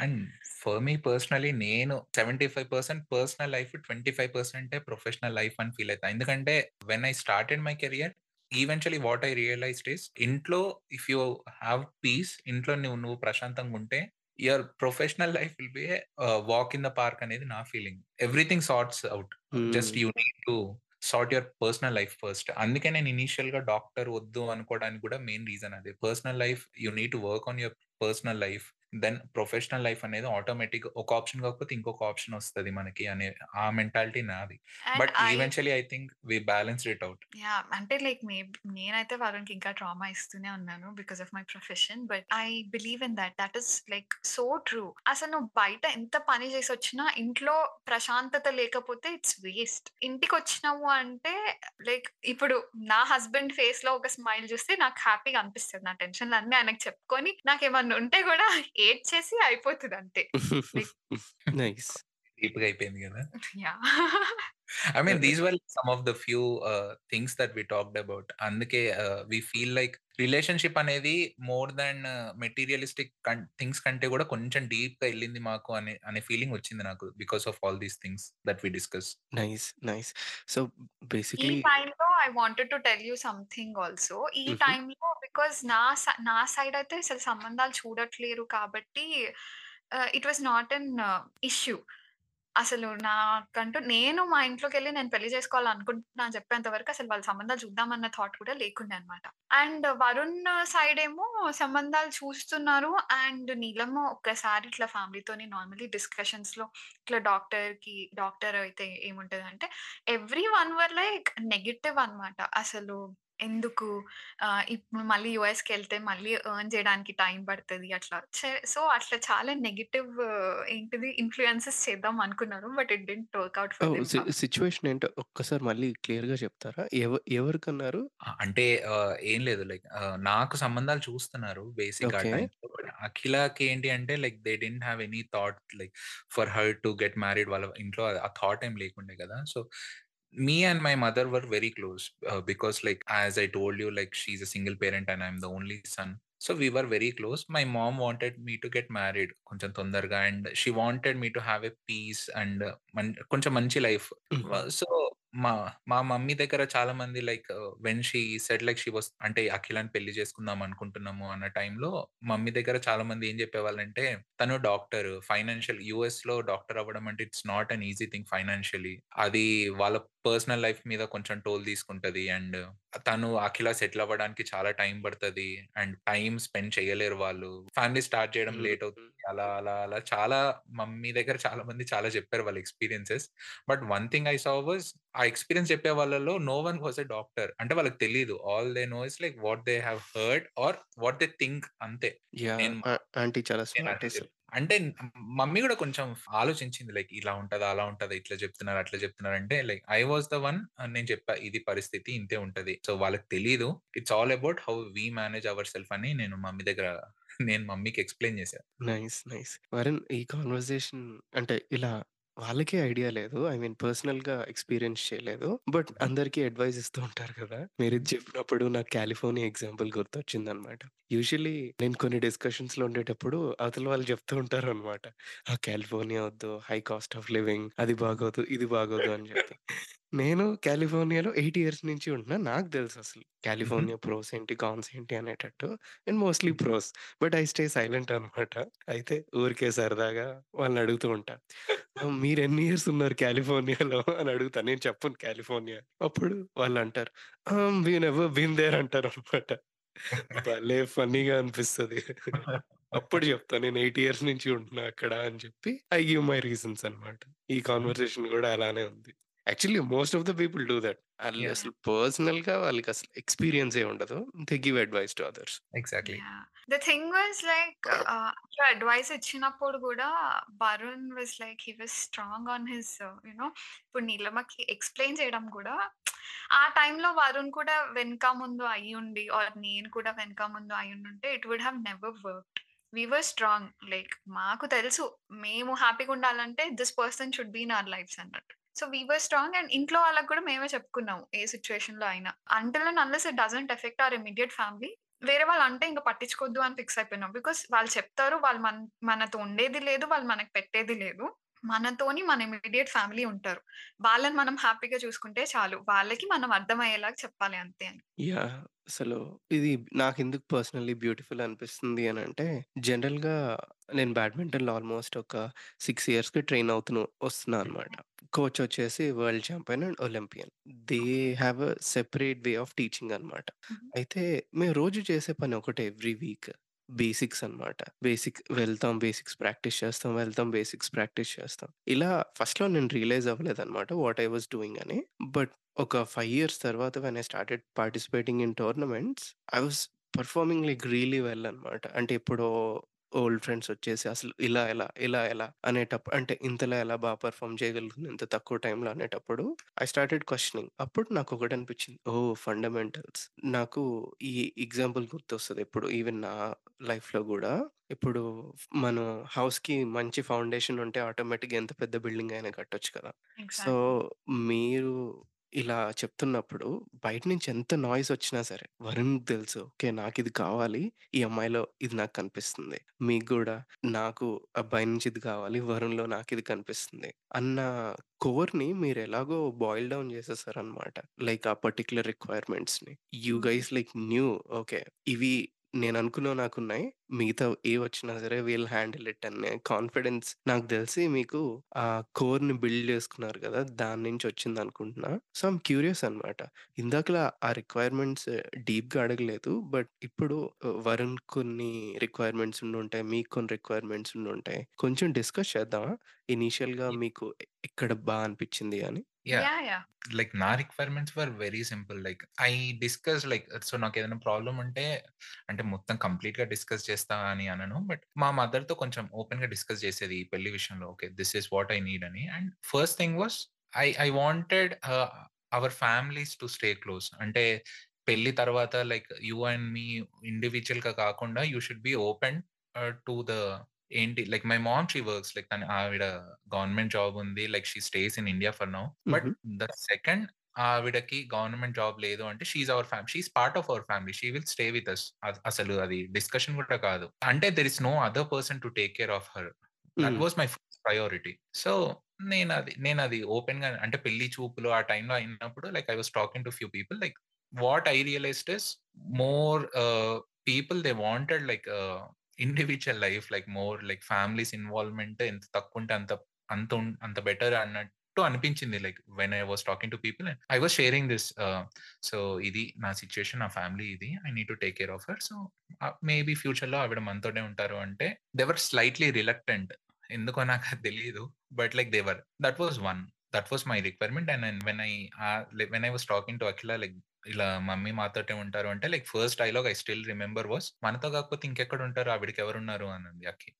అండ్ ఫర్ మీ పర్సనల్లీ నేను 75% పర్సనల్ లైఫ్, 25% ప్రొఫెషనల్ లైఫ్ అని ఫీల్ అయితా. ఎందుకంటే when I started my career eventually what I realised is ఇంట్లో if you have peace ఇంట్లో నువ్వు నువ్వు ప్రశాంతంగా ఉంటే your professional life will be walk in the park అనేది నా feeling. Everything sorts out. Just. You need to sort your personal life first. అందుకే నేను ఇనీషియల్‌గా డాక్టర్ వద్దు అనుకోవడానికి కూడా మెయిన్ రీజన్ అదే. Personal life you need to work on your personal life. Then professional life అనేది ఆటోమేటిక్‌గా ఒక ఆప్షన్ కాకపోతే ఇంకొక ఆప్షన్ వస్తది మనకి అనే ఆ మెంటాలిటీ నాది. But I eventually I think we balanced it out. Yeah! అంటే లైక్ మేబ్ నేనైతే వరుణ్‌కి ఇంకా ట్రామా ఇస్తూనే ఉన్నాను because of my profession. But I believe in that. That is like so true. అసలు నువ్వు బయట ఎంత పని చేసొచ్చినా ఇంట్లో ప్రశాంతత లేకపోతే ఇట్స్ వేస్ట్. ఇంటికొచ్చినావు అంటే లైక్ ఇప్పుడు నా హస్బెండ్ ఫేస్‌లో ఒక స్మైల్ చూస్తే నాకు హ్యాపీగా అనిపిస్తది. నా టెన్షన్‌లన్నీ ఆయనకి చెప్పుకొని నాకేమన్నా ఉంటే కూడా ఏడ్చేసి అయిపోతది అంతే. నైస్. డీప్‌గా అయిపోయింది కదా! Yeah! I mean these were some of the few things that we talked about. అందుకే వి ఫీల్ లైక్ రిలేషన్‌షిప్ అనేది మోర్ దాన్ మెటీరియలిస్టిక్ థింగ్స్ కంటే కూడా కొంచెం డీప్‌గా ఎళ్ళింది మాకు అనే అనే ఫీలింగ్ వచ్చింది నాకు because of all these things that we discuss. Nice. Nice. So, ఈ బేసిక్‌లీ టైంలో I wanted to tell you something also. ఈ హుహు. టైంలో బికాస్ నా నా సైడ్ అయితే అసలు సంబంధాలు చూడట్లేరు కాబట్టి it was not an issue. అసలు నాకంటూ నేను మా ఇంట్లోకి వెళ్ళి నేను పెళ్ళి చేసుకోవాలనుకుంటున్నా చెప్పేంత వరకు అసలు వాళ్ళ సంబంధాలు చూద్దామన్న థాట్ కూడా లేకుండే అనమాట. అండ్ వరుణ్ సైడ్ ఏమో సంబంధాలు చూస్తున్నారు. అండ్ నీలమ్మ ఒక్కసారి ఇట్లా ఫ్యామిలీతోని డిస్కషన్స్లో ఇట్లా డాక్టర్కి డాక్టర్ అయితే ఏముంటదంటే everyone were like negative అనమాట. అసలు ఎందుకు ఆహ్, ఇప్పుడు మళ్ళీ యూఎస్‌కెళ్తే మళ్ళీ ఎర్న్ చేయడానికి టైం పడతది అట్లా. చే సో, అట్లా చాలా నెగెటివ్ ఏంటిది ఇన్‌ఫ్లుయెన్సెస్ చేద్దాం అనుకున్నారు. But it didn't work out for oh! Them C పాపం. సిట్యుయేషన్ ఏంటో ఒక్కసారి మళ్ళీ క్లియర్‌గా చెప్తారా? ఎవ ఎవరికన్నారు? ఆ! అంటే ఆహ్, ఏం లేదు లైక్ ఆహ్, నాకు సంబంధాలు చూస్తున్నారు బేసిక్‌గా ఆ ఓకే. టైంలో. బట్ అఖిలకి ఏంటి అంటే like they didn't have any thought like for her to get married వాళ్ళ ఇంట్లో ఆ థాట్ ఏం లేకుండే కదా! So, me and my mother were very close ah, because like as I told you like she is a single parent and I am the only son. So, we were very close. My mom wanted me to get married కొంచెం తొందరగా and she wanted me to have a peace and కొంచెం మంచి life. హుహు. వ so, మా మా mummy దగ్గర చాలా మంది like when she said like she was అంటే అఖిలని పెళ్ళి చేసుకుందాం అనుకుంటున్నాము అన్న టైంలో మమ్మీ దగ్గర చాలా మంది ఏం చెప్పేవాళ్ళంటే తను డాక్టర్ ఫైనాన్షియల్ యూఎస్‌లో డాక్టర్ అవ్వడం అంటే it's not an easy thing financially. అది వాళ్ళ పర్సనల్ లైఫ్ మీద కొంచెం టోల్ తీసుకుంటది. అండ్ తను అఖిల సెటిల్ అవ్వడానికి చాలా టైం పడతది. అండ్ టైమ్ స్పెండ్ చేయలేరు వాళ్ళు. ఫ్యామిలీ స్టార్ట్ చేయడం లేట్ అవుతుంది. అలా అలా అలా చాలా మమ్మీ దగ్గర చాలా మంది చాలా చెప్పారు వాళ్ళ experiences. But one thing I saw was ఆ ఎక్స్‌పీరియన్స్ చెప్పే వాళ్ళలో no one was a doctor. అంటే వాళ్ళకి తెలీదు. All they know is like what they have heard or what they think అంతే. ఆంటీ చాలా అంటే మమ్మీ కూడా కొంచెం ఆలోచించింది. లైక్ ఇలా ఉంటదా? అలా ఉంటదా? ఇట్లా చెప్తున్నారు, అట్లా చెప్తున్నారు అంటే like I was the one నేను చెప్పా. ఇది పరిస్థితి ఇంతే ఉంటది. సో వాళ్ళకి తెలీదు. It's all about how we manage our self అని నేను మమ్మీ దగ్గర నేను మమ్మీకి ఎక్స్‌ప్లెయిన్ చేశాను నైస్. నైస్. వరన్ ఈ కన్వర్జేషన్ అంటే ఇలా వాళ్ళకే ఐడియా లేదు. ఐ మీన్ పర్సనల్గా ఎక్స్‌పీరియన్స్ చేయలేదు. బట్ అందరికీ అడ్వైస్ ఇస్తూ ఉంటారు కదా! మీరు చెప్పినప్పుడు నాకు కాలిఫోర్నియా ఎగ్జాంపుల్ గుర్తొచ్చిందనమాట. యూజువల్లీ నేను కొన్ని డిస్కషన్స్లో ఉండేటప్పుడు అవతల వాళ్ళు చెప్తూ ఉంటారనమాట. ఆ! కాలిఫోర్నియా వద్దు. హై కాస్ట్ ఆఫ్ లివింగ్ అది బాగోదు, ఇది బాగోదు అని చెప్పి. నేను కాలిఫోర్నియాలో 8 ఇయర్స్ నుంచి ఉంటున్నా. నాకు తెలుససలు. హుహు. కాలిఫోర్నియా ప్రోస్ ఏంటి, కాన్స్ ఏంటి అనేటట్టు. And mostly pros. But I stay silent అనమాట. అయితే ఊరికే సరదాగా వాళ్ళని అడుగుతూ ఉంటా. ఆహ్, మీరెన్ని ఇయర్స్ ఉన్నారు కాలిఫోర్నియాలో అని అడుగుతా. నేను చెప్పను కాలిఫోర్నియా. అప్పుడు వాళ్ళంటారు, ఆహ్, వి నెవర్ బీన్ దేర్ అంటారనమాట. భలే ఫన్నీగా అనిపిస్తది. అప్పుడు చెప్తా నేను 8 ఇయర్స్ నుంచి ఉంటున్నా అక్కడ అని చెప్పి ఐ గివ్ మై రీజన్స్ అనమాట. ఈ హుహు. కన్వర్జేషన్ గూడా అలానే ఉంది. Actually most of the people do. ఆళ్ళు యాహ్! అసలు పర్సనల్‌గా వాళ్ళకసలు ఎక్స్‌పీరియన్సే ఉండదు. They give advice to others. Exactly. The thing was like అట్లా అడ్వైస్ ఇచ్చినప్పుడు గూడా Varun was like he was strong on his you know ఇప్పుడు నీలిమకి ఎక్స్‌ప్లెయిన్ చేయడం గూడా ఆ టైంలో వరుణ్ కూడా వెనక ముందు అయ్యుండి ఆర్ నేను కూడా వెనక ముందు అయ్యుండుంటే it would have never worked. We were strong. Like మాకు తెలుసు మేము హ్యాపీగా ఉండాలంటే this person should be in our lives అన్నట్టు. So we were strong and ఇంట్లో వాళ్ళకి కూడా మేమే చెప్పుకున్నాము. ఏ సిట్యుయేషన్‌లో అయినా. Until and unless it doesn't affect our immediate family వేరే వాళ్ళు అంటే ఇంకా పట్టించుకోవద్దు అని ఫిక్స్ అయిపోయినాం. బికాస్ వాళ్ళు చెప్తారు. వాళ్ళు మన మనతో ఉండేది లేదు. వాళ్ళు మనకు పెట్టేది లేదు. మనతోని మన ఇమ్మీడియేట్ ఫ్యామిలీ ఉంటారు. వాళ్ళని మనం హ్యాపీగా చూసుకుంటే చాలు. వాళ్ళకి మనం అర్థమయ్యేలాగా చెప్పాలి అంతే అని. యాహ్! అసలు ఇది నాకెందుకు పర్సనల్లీ బ్యూటిఫుల్ అనిపిస్తుంది అనంటే జనరల్‌గా నేను బ్యాడ్మింటన్‌లో ఆల్మోస్ట్ ఒక 6 ఇయర్స్‌కి ట్రైన్ అవుతూ వస్తున్నా అనమాట. కోచ్ వచ్చేసి world champion and olympian. They have a separate way of teaching అనమాట. అయితే మేము రోజు చేసే పని ఒకటే ఎవ్రీ వీక్. బేసిక్స్ అనమాట. బేసిక్ వెళ్తాం, బేసిక్స్ ప్రాక్టీస్ చేస్తాం, వెళ్తాం, బేసిక్స్ ప్రాక్టీస్ చేస్తాం. ఇలా ఫస్ట్‌లో నేను రియలైజ్ అవ్వలేదనమాట వాట్ ఐ వాస్ డూయింగ్ అని. బట్ ఒక ఫైవ్ ఇయర్స్ తర్వాత when I started participating in tournaments I was performing like really well అనమాట. అంటే ఎప్పుడో ఓల్డ్ ఫ్రెండ్స్ వచ్చేసి అసలు ఇలా ఎలా, ఇలా ఎలా అనేటప్పుడు అంటే ఇంతలా ఎలా బాగా పెర్ఫార్మ్ చేయగలుగుతుంది ఇంత తక్కువ టైంలో అనేటప్పుడు ఐ స్టార్టెడ్ క్వెషనింగ్. అప్పుడు నాకొకటి అనిపించింది. ఓహ్! ఫండమెంటల్స్. నాకు ఈ ఎగ్జాంపుల్ గుర్తొస్తది ఎప్పుడు ఈవెన్ నా లైఫ్‌లో గూడా. ఇప్పుడు మనం హౌస్‌కి మంచి ఫౌండేషన్ ఉంటే ఆటోమేటిక్‌గా ఎంత పెద్ద బిల్డింగ్ అయినా కట్టొచ్చు కదా! సో. మీరు ఇలా చెప్తున్నప్పుడు బయట నుంచి ఎంత నాయిస్ వచ్చినా సరే వరుణ్‌కి తెలుసు. ఓకే. నాకిది కావాలి. ఈ అమ్మాయిలో ఇది నాకు కనిపిస్తుంది. మీకు గూడా నాకు అబ్బాయి నుంచి ఇది కావాలి. వరుణ్‌లో నాకిది కనిపిస్తుంది. అన్న కోర్‌ని మీరెలాగో బాయిల్ డౌన్ చేసేసారనమాట. లైక్ ఆ particular రిక్వైర్మెంట్స్‌ని. You. Guys like new okay. ఇవి నేననుకున్నవి నాకున్నాయి. మిగతా ఏవొచ్చినా సరే వీల్ హ్యాండిల్ ఇట్ అనే కాన్ఫిడెన్స్ నాకు తెలిసి మీకు ఆ కోర్‌ని బిల్డ్ చేసుకున్నారు కదా! దాని నుంచి వచ్చిందనుకుంటున్నా. సో, ఐయామ్ క్యూరియస్ అనమాట. ఇందాకలా ఆ రిక్వైర్మెంట్స్ డీప్‌గా అడగలేదు. బట్ ఇప్పుడు వరుణ్ కొన్ని రిక్వైర్మెంట్స్ ఉండుంటాయి. మీకు కొన్ని రిక్వైర్మెంట్స్ ఉండుంటాయి. కొంచెం డిస్కస్ చేద్దామా? ఇనీషియల్‌గా మీకు ఎక్కడ బా అనిపించింది అని? యాహ్! లైక్ నా requirements were very simple. Like I discuss like so, నాకేదైనా ప్రాబ్లమ్ ఉంటే అంటే మొత్తం కంప్లీట్‌గా డిస్కస్ చేస్తా అని అనను. బట్ మా మదర్‌తో కొంచెం ఓపెన్‌గా డిస్కస్ చేసేది ఈ పెళ్ళి విషయంలో. Okay. This is what I need అని. And first thing was I I wanted our families to stay close. అంటే పెళ్ళి తర్వాత లైక్ యూ అండ్ మీ ఇండివిడ్యుయల్‌గా కాకుండా you should be open to the ఏంటి like my mom she works like తను ఆవిడ government job ఉంది. Like she stays in India for now. But హుహు. ద సెకండ్ ఆవిడకి గవర్నమెంట్ జాబ్ లేదు అంటే she is our family. She is part of our family. She will stay with us. Us అసలు అది discussion కూడా కాదు. అంటే there is no other person to take care of her. That hmm. Was my first priority. So, నేనది నేనది ఓపెన్‌గా అంటే పెళ్ళి చూపులు ఆ టైంలో అయినప్పుడు like I was talking to few people like what I realized is more ah, people they wanted like individual life like more like families involvement ఎంత తక్కువుంటే అంత అంత అంత బెటర్ అన్నట్టు అనిపించింది. Like when I was talking to people I was sharing this so, ఇది నా situation. నా ఫ్యామిలీ ఇది. I need to take care of her. So, maybe ఫ్యూచర్‌లో ఆవిడ మనతోనే ఉంటారు అంటే దేవర్ స్లైట్‌లీ రిలక్టెంట్. ఎందుకో అది తెలియదు but like they were that was one. That was my requirement and when I when I was talking to Akhila like ఇలా mummy మాతోటే ఉంటారు అంటే like first dialogue I still remember was మనతో కాకపోతే ఇంకెక్కడ ఉంటారు? ఆవిడకి ఎవరున్నారు? అన్నది అక్కి.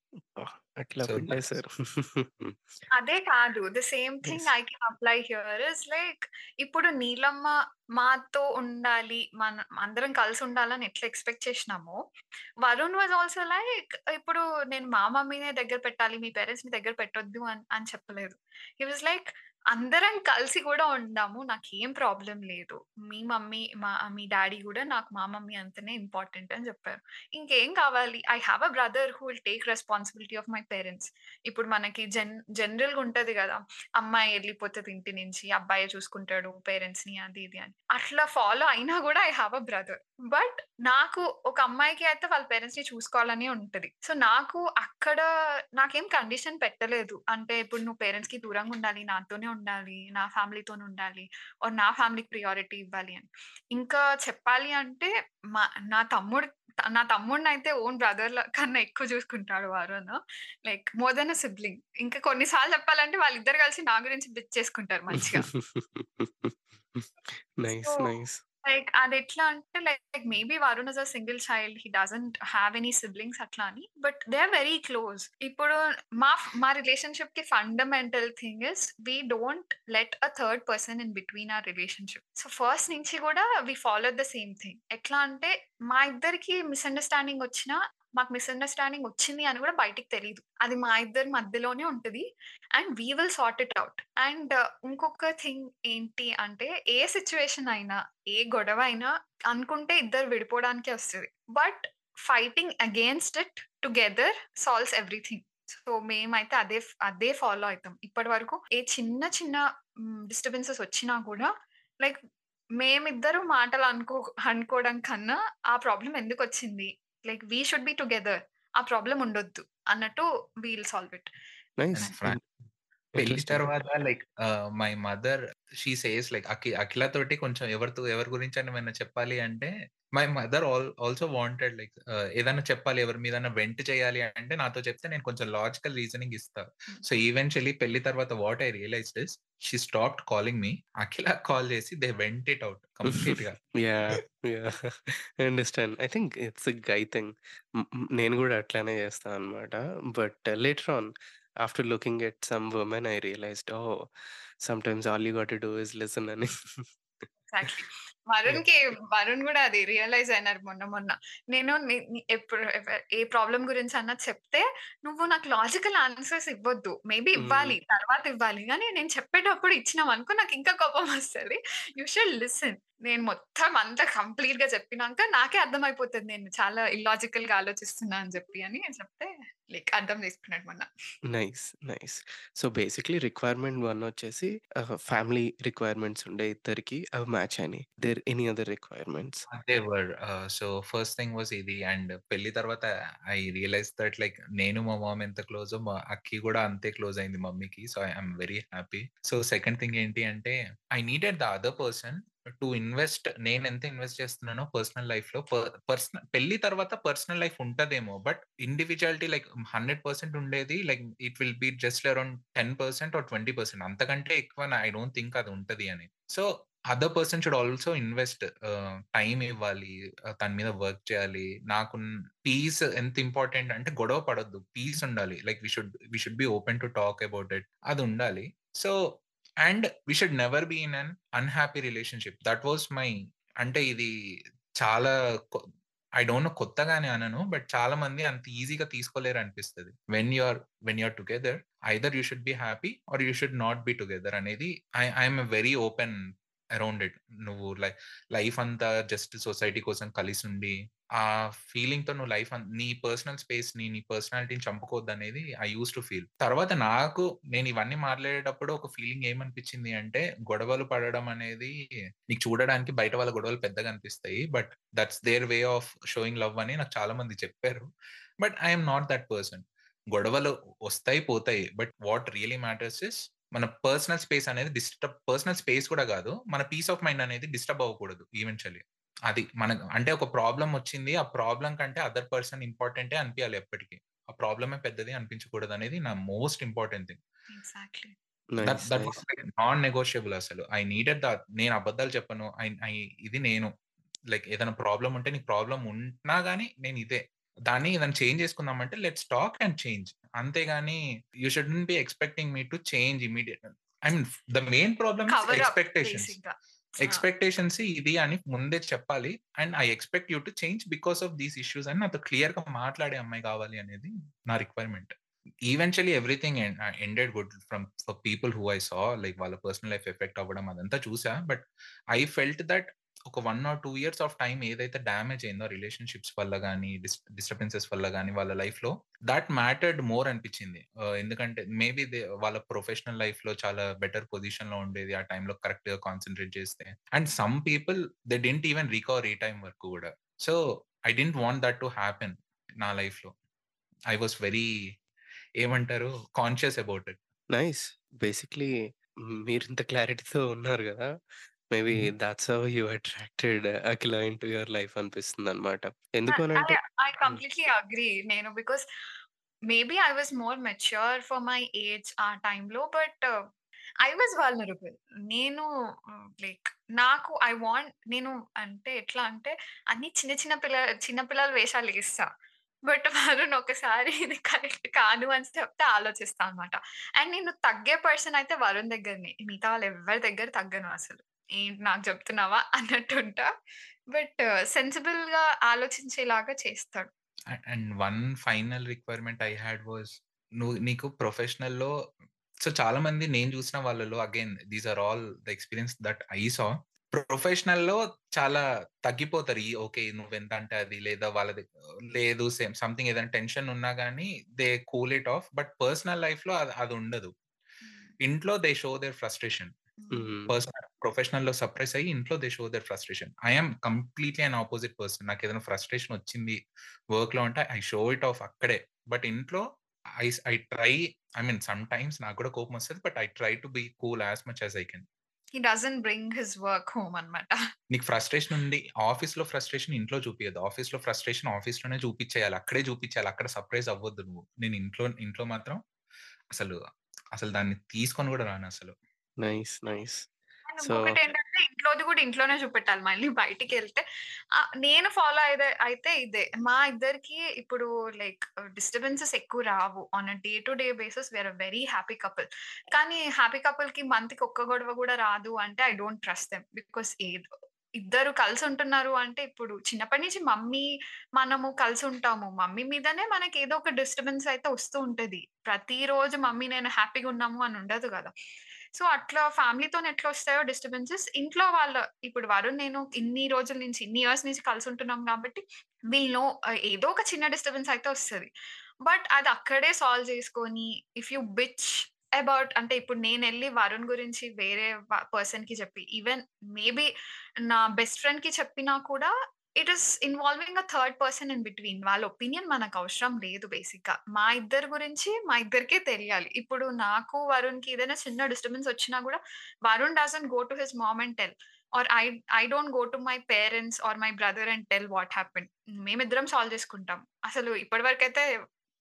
అదే కాదు. The same thing. I can apply here is like ఇప్పుడు నీలమ్మ మాతో ఉండాలి మన అందరం కలిసి ఉండాలని ఎట్లా ఎక్స్పెక్ట్ చేసినామో వరుణ్ వాజ్ ఆల్సో లైక్ ఇప్పుడు నేను మా మమ్మీనే దగ్గర పెట్టాలి మీ పేరెంట్స్ని దగ్గర పెట్టొద్దు అని అని చెప్పలేదు. హీ వాజ్ లైక్ అందరం కలిసి కూడా ఉందాము నాకేం ప్రాబ్లం లేదు. మీ మమ్మీ మా మీ డాడీ కూడా నాకు మా మమ్మీ అంతనే ఇంపార్టెంట్ అని చెప్పారు. ఇంకేం కావాలి? I have a brother who will take responsibility of my parents ఇప్పుడు మనకి జన్ జనరల్గా ఉంటది కదా అమ్మాయి వెళ్ళిపోతుంది ఇంటి నుంచి అబ్బాయి చూసుకుంటాడు పేరెంట్స్ని అది ఇది అని. అట్లా ఫాలో అయినా కూడా I have a brother but నాకు ఒక అమ్మాయికి అయితే వాళ్ళ పేరెంట్స్ని చూసుకోవాలని ఉంటది. సో నాకు అక్కడ నాకేం కండిషన్ పెట్టలేదు. అంటే ఇప్పుడు నువ్వు పేరెంట్స్కి దూరంగా ఉండాలి నాతోనే ఉండాలి నా ఫ్యామిలీతోనే ఉండాలి ఆర్ నా ఫ్యామిలీకి ప్రియారిటీ ఇవ్వాలి అని. ఇంకా చెప్పాలి అంటే మా నా తమ్ముడు నా తమ్ముడిని అయితే ఓన్ బ్రదర్ కన్నా ఎక్కువ చూసుకుంటాడు Varun like more than a sibling. ఇంకా కొన్నిసార్లు చెప్పాలంటే వాళ్ళిద్దరు కలిసి నా గురించి బిచ్ చేసుకుంటారు మంచిగా. నైస్ నైస్ లైక్ అది ఎట్లా అంటే like maybe Varun is a single child he doesn't have any siblings అట్లా అని. But they are very close ఇప్పుడు మా మా రిలేషన్షిప్కి fundamental thing is we don't let a third person in between our relationship so first నుంచి కూడా we follow the same thing ఎట్లా అంటే మా ఇద్దరికి మిస్అండర్స్టాండింగ్ వచ్చినా మాకు మిస్అండర్స్టాండింగ్ వచ్చింది అని కూడా బయటికి తెలియదు అది మా ఇద్దరి మధ్యలోనే ఉంటుంది. And we will sort it out and ఇంకొక థింగ్ ఏంటి అంటే ఏ సిచ్యువేషన్ అయినా ఏ గొడవ అయినా అనుకుంటే ఇద్దరు విడిపోవడానికే వస్తుంది. But fighting against it together solves everything so మేమైతే అదే అదే ఫాలో అవుతాం. ఇప్పటి వరకు ఏ చిన్న చిన్న డిస్టర్బెన్సెస్ వచ్చినా కూడా లైక్ మేమిద్దరు మాటలు అనుకో అనుకోవడం కన్నా ఆ ప్రాబ్లం ఎందుకు వచ్చింది? Like we should be together ఆ ప్రాబ్లం ఉండొద్దు అన్నట్టు వీల్ సాల్వ్ ఇట్ పెళ్ళి తర్వాత like my mother she says like Akhi Akhila తోటి కొంచెం ఎవరితో ఎవరి గురించి అని ఏమైనా చెప్పాలి అంటే my mother all also wanted like ఏదైనా చెప్పాలి ఎవరి మీద వెంట్ చేయాలి అంటే నాతో చెప్తే నేను కొంచెం లాజికల్ రీజనింగ్ ఇస్తా. సో ఈవెన్చువలీ పెళ్ళి తర్వాత what I realize is she stop calling me Akhila call చేసి దే వెంట్ ఇట్ అవుట్ కంప్లీట్గా yeah. Yeah understand. I think it's guy thing. నేను కూడా అట్లానే చేస్తాను అనమాట but later on after looking at some women I realized oh sometimes all you got do is listen అని exactly వరుణ్కి వరుణ్ కూడా అది రియలైజ్ అయినారు మొన్న మొన్న. నేను ఎప్పుడు ఏ ప్రాబ్లం గురించి అన్నా చెప్తే నువ్వు నాకు లాజికల్ ఆన్సర్స్ ఇవ్వద్దు. మేబీ. ఇవ్వాలి తర్వాత ఇవ్వాలి. కానీ నేను చెప్పేటప్పుడు ఇచ్చినాం అనుకో నాకు ఇంకా కోపం వస్తుంది. యూ షుడ్ లిసన్ నేను మొత్తం అంతా కంప్లీట్గా చెప్పినాక నాకే అర్థమైపోతుంది. నేను చాలా ఇల్లాజికల్గా ఆలోచిస్తున్నా అని చెప్పి అని చెప్తే లైక్ అర్థం చేసుకున్నాడు మొన్న nice nice. So basically requirement one వచ్చేసి ఫ్యామిలీ రిక్వైర్మెంట్స్ ఉండే ఇద్దరికి అవి మ్యాచ్ అని there any other requirements? Were so first thing was ఇది అండ్ పెళ్ళి తర్వాత ఐ రియలైజ్ దట్ లైక్ నేను మా మామ్ ఎంత క్లోజ్ మా అక్కి కూడా అంతే క్లోజ్ అయింది మమ్మీకి. So I'm very happy. So second thing ఏంటి అంటే I needed the other person to invest నేను ఎంత ఇన్వెస్ట్ చేస్తున్నానో పర్సనల్ లైఫ్లో పర్సనల్ పెళ్ళి తర్వాత పర్సనల్ లైఫ్ ఉంటదేమో. But individuality like hundred percent ఉండేది. Like it will be just around ten percent or twenty percent. అంతకంటే ఎక్కువ ఐ డోంట్ థింక్ అది ఉంటది అని. So other person should also invest time ఇవ్వాలి తన మీద వర్క్ చేయాలి. నాకు పీస్ ఎంత ఇంపార్టెంట్ అంటే గొడవ పడొద్దు. పీస్ ఉండాలి. Like we should we should be open to talk about it. అది ఉండాలి. So and we should never be in un unhappy relationship that was my అంటే ఇది చాలా ఐ డోంట్ నో కొత్తగానే అనను బట్ చాలా మంది అంత ఈజీగా తీసుకోలేరు అనిపిస్తుంది. When you're when you're together either you should be happy or you should not be together అనేది I I'm very open around it. నువ్వు లైఫ్ లైఫ్ అంతా జస్ట్ సొసైటీ కోసం కలిసి ఉండి ఆ ఫీలింగ్తో నువ్వు లైఫ్ నీ పర్సనల్ స్పేస్ని నీ పర్సనాలిటీని చంపుకోవద్దు అనేది ఐ యూస్ టు ఫీల్. తర్వాత నాకు నేను ఇవన్నీ మాట్లాడేటప్పుడు ఒక ఫీలింగ్ ఏమనిపించింది అంటే గొడవలు పడడం అనేది నీకు చూడడానికి బయట వాళ్ళ గొడవలు పెద్దగా అనిపిస్తాయి but that's their way of showing love అని నాకు చాలా మంది చెప్పారు. But I'm not that person. గొడవలు వస్తాయి పోతాయి but what really matters is మన పర్సనల్ స్పేస్ అనేది డిస్టర్బ్ పర్సనల్ స్పేస్ కూడా కాదు మన పీస్ ఆఫ్ మైండ్ అనేది డిస్టర్బ్ అవ్వకూడదు ఈవెన్చువల్లీ అది మన అంటే ఒక ప్రాబ్లం వచ్చింది ఆ ప్రాబ్లం కంటే అదర్ పర్సన్ ఇంపార్టెంటే అనిపించాలి ఎప్పటికీ ఆ ప్రాబ్లమే పెద్దది అనిపించకూడదు అనేది నా most important thing non negotiable అసలు. I needed that. నేను అబద్ధాలు చెప్పను. ఐ ఇది నేను. లైక్ ఏదైనా ప్రాబ్లమ్ ఉంటే నీకు ప్రాబ్లమ్ ఉన్నా గాని నేను ఇదే. దాన్ని ఏదైనా చేంజ్ చేసుకుందామంటే లెట్స్ టాక్ అండ్ చేంజ్. అంతేగాని you shouldn't be expecting me to change immediate I mean the main problem expectations. Expectations ఇది అని ముందే చెప్పాలి. And I expect you to change because of these issues అని నాతో క్లియర్‌గా మాట్లాడే అమ్మాయి కావాలి అనేది నా requirement. Eventually everything ended good from for people who I saw like వాళ్ళ పర్సనల్ లైఫ్ ఎఫెక్ట్ అవ్వడం అదంతా చూసా. బట్ ఐ ఫెల్ట్ దట్ ఒక one or two years of time ఏదైతే డ్యామేజ్ అయిందో రిలేషన్‌షిప్స్ వల్ల కానీ డిస్టర్బెన్సెస్ వల్ల కానీ వాళ్ళ లైఫ్లో దాట్ మ్యాటర్డ్ మోర్ అనిపించింది. Uh, ఎందుకంటే మేబీ వాళ్ళ ప్రొఫెషనల్ లైఫ్లో చాలా బెటర్ పొజిషన్లో ఉండేది. ఆ టైంలో కరెక్ట్గా కాన్సన్ట్రేట్ చేస్తే. And some people they didn't even recover ఈ టైం వరకు కూడా. So I didn't want that to happen నా లైఫ్‌లో. ఐ వాస్ వెరీ ఏమంటారు conscious about it. Nice. Basically మీరింత క్లారిటీతో ఉన్నారు కదా maybe. That's how you attracted Akhila into your life అనిపిస్తుందన్నమాట. ఎందుకు ఐ అనంటే ఐ. Completely agree. నేను because maybe I was more mature for my age ఆ టైమ్‌లో. But I was vulnerable. నేను లైక్ నాకు ఐ వాంట్ నేను అంటే ఎట్లా అంటే అన్ని చిన్న చిన్న పిల్ల చిన్న పిల్లల వేషాలు ఏస్తా. బట్ వరుణ్ ఒకసారి ఇది కరెక్ట్ కాదు అని చెప్తే ఆలోచిస్తా అన్నమాట. అండ్ నేను తగ్గే పర్సన్ అయితే వరుణ్ దగ్గరనే. మిగతా వాళ్ళు ఎవ్వరి దగ్గర తగ్గను అసలు. ఏంటి నాకు చెప్తున్నావా అన్నట్టుంటా. బట్ సెన్సిబుల్‌గా ఆలోచించేలాగా చేస్తాడు. And one final requirement I had was నువ్వు నీకు ప్రొఫెషనల్‌లో సో చాలా మంది నేను చూసిన వాళ్ళలో again these are all the experience that I saw. ప్రొఫెషనల్‌లో చాలా తగ్గిపోతారు. ఈ ఓకే. నువ్వెంత అంటే అది లేదా వాళ్ళది లేదు సేమ్ సంథింగ్ ఏదైనా టెన్షన్ ఉన్నా గాని they cool it off. But personal లైఫ్‌లో అది అది ఉండదు. ఇంట్లో దే షో దేర్ ఫ్రస్ట్రేషన్. హ్మ్. హ్మ్. పర్సనల్ ప్రొఫెషనల్‌లో సప్రెస్ అయ్యి ఇంట్లో they show their frustration. I am completely an opposite person. నాకేదైనా ఫ్రస్ట్రేషన్ వచ్చింది వర్క్‌లో అంటే ఐ షో ఇట్ ఆఫ్ అక్కడే. బట్ ఇంట్లో I I try I mean sometimes నాకు కూడా కోపం వస్తది. But I try to be cool as much as I can. He doesn't bring his work home అన్నమాట. నీకు ఫ్రస్ట్రేషన్ ఉంది. ఆఫీస్‌లో ఫ్రస్ట్రేషన్ ఇంట్లో చూపియద్దు. ఆఫీస్‌లో ఫ్రస్ట్రేషన్ ఆఫీస్‌లోనే చూపిచ్చేయాలి. అక్కడే చూపిచ్చాలి. అక్కడ సర్ప్రైజ్ అవ్వద్దు నువ్వు. నేను ఇంట్లో ఇంట్లో మాత్రం అసలు అసలు దాన్ని తీసుకొని కూడా రానసలు. నైస్. నైస్. అండ్ సో ఇంకొకటేంటంటే ఇంట్లోది కూడా ఇంట్లోనే చూపెట్టాలి. మళ్ళీ బయటికెళ్తే ఆహ్, నేను ఫాలో అయ్యేది అయితే ఇదే. మా ఇద్దరికీ ఇప్పుడు లైక్ డిస్టర్బెన్సెస్ ఎక్కువ రావు. On day to day basis we are a very happy couple. కానీ హ్యాపీ కపుల్‌కి మంత్‌కి ఒక్క గొడవ కూడా రాదు అంటే I don't trust them. Because ఏదో ఇద్దరు కలిసి ఉంటున్నారు అంటే ఇప్పుడు చిన్నప్పటి నుంచి మమ్మీ, మనము కలిసి ఉంటాము. మమ్మీ మీదనే మనకి ఏదో ఒక డిస్టర్బెన్స్ అయితే వస్తూ ఉంటది. ప్రతిరోజు మమ్మీ నేను హ్యాపీగా ఉన్నాము అని ఉండదు కదా! సో, అట్లా ఫ్యామిలీతో ఎట్లా వస్తాయో డిస్టర్బెన్సెస్. ఇంట్లో వాళ్ళ ఇప్పుడు వరుణ్ నేను ఇన్ని రోజుల నుంచి, ఇన్ని ఇయర్స్ నుంచి కలిసి ఉంటున్నాం కాబట్టి వీళ్ళో నో ఏదో ఒక చిన్న డిస్టర్బెన్స్ అయితే వస్తుంది. బట్ అది అక్కడే సాల్వ్ చేసుకొని ఇఫ్ యూ బిచ్ అబౌట్ అంటే ఇప్పుడు నేను వెళ్ళి వరుణ్ గురించి వేరే పర్సన్కి చెప్పి ఈవెన్ మేబీ నా బెస్ట్ ఫ్రెండ్‌కి చెప్పినా కూడా it is involving a third person in between. వాళ్ళ ఒపీనియన్ మనకు అవసరం లేదు బేసిక్గా మా ఇద్దరు గురించి మా ఇద్దరికే తెలియాలి. ఇప్పుడు నాకు వరుణ్కి ఏదైనా చిన్న డిస్టర్బెన్స్ వచ్చినా కూడా Varun doesn't go to his mom and tell or I I don't go to my parents or my brother and tell what happen మేమిద్దరం సాల్వ్ చేసుకుంటాం. అసలు ఇప్పటివరకు అయితే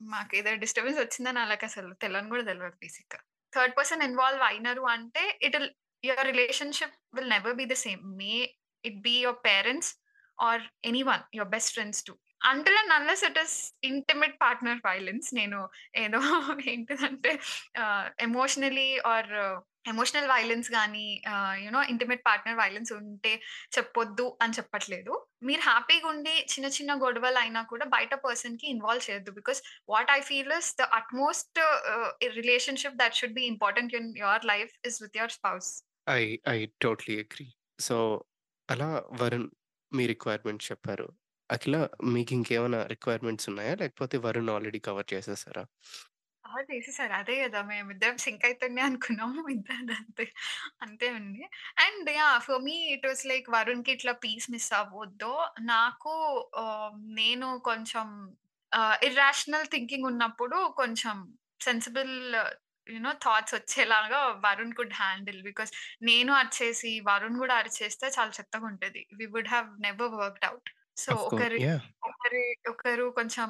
మాకు ఏదైనా డిస్టర్బెన్స్ వచ్చిందని అలాగే అసలు తెలియని కూడా తెలియదు బేసిక్గా థర్డ్ పర్సన్ ఇన్వాల్వ్ అయినారు అంటే it will your relationship will never be the same. May it be your parents or anyone your best friends to until and unless it is intimate partner violence నేను ఏదో ఏంటిదంటే emotionally emotionally or emotional violence కానీ you know intimate partner violence ఉంటే చెప్పొద్దు అని చెప్పట్లేదు. మీరు హ్యాపీగా ఉండి చిన్న చిన్న గొడవలు అయినా కూడా బయట పర్సన్కి ఇన్వాల్వ్ చేయొద్దు. Because what I feel is the utmost relationship that should be important in your life is with your spouse. I I totally agree. So, అలా వరుణ్ మీ రిక్వైర్మెంట్స్ చెప్పారు. అఖిల మీకింకేమైనా రిక్వైర్మెంట్స్ ఉన్నాయా? లేకపోతే వరుణ్ ఆల్రెడీ కవర్ చేసేసారా? కవర్ చేసేసారు. అదే గదా! మేమిద్దరం సింక్ అయితేనే అనుకున్నాము. ఇద్దరిది అంతే. అంతే ఉంది. And yeah! For me it was like వరుణ్‌కి ఇట్లా పీస్ మిస్ అవ్వొద్దు. నాకు ఆహ్, నేను కొంచెం ఆహ్, ఇర్రాషనల్ థింకింగ్ ఉన్నప్పుడు కొంచెం సెన్సిబుల్ యూ నో థాట్స్ వచ్చేలాగా వరుణ్ కుడ్ హ్యాండిల్. బికాస్ నేను అరిచేసి వరుణ్ గూడా అరిచేస్తే చాలా చెత్తగుంటది. We would have never worked out. So. ఒకరి! ఒకరి ఒకరు కొంచెం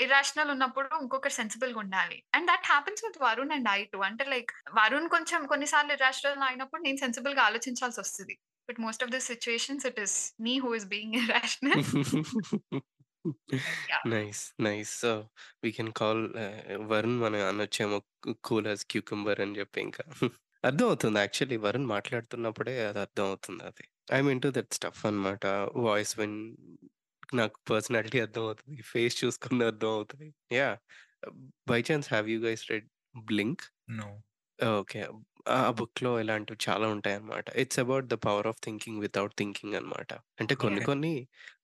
ఇరాషనల్ ఉన్నప్పుడు ఇంకొకరు సెన్సిబుల్‌గా ఉండాలి. And that happens with Varun and I too. అంటే లైక్ వరుణ్ కొంచెం కొన్ని సార్లు ఇరాషనల్ అయినప్పుడు నేను సెన్సిబుల్‌గా ఆలోచించాల్సొస్తది. But most of the situations it is me who is being irrational. Yeah! Nice. Nice. So, we can call ah, Varun మనం అనొచ్చేమో కు cool as cucumber అని జెప్పి ఇంకా. అర్థమవుతుంది యాక్చువల్లీ వరుణ్ మాట్లాడుతున్నప్పుడే అది అర్థమవుతుంది అది. I am into that stuff అన్నమాట. వాయిస్ విన్ నాకు పర్సనాలిటీ అర్థమవుతది. ఫేస్ చూసుకున్న అర్థమవుతది. Yeah! By chance have you guys read 'Blink'? No. Okay. ఆ బుక్‌లో ఇలాంటివి చాలా ఉంటాయన్నమాట. It's about the power of thinking without thinking అన్నమాట. అంటే కొన్ని ఓకే. కొన్ని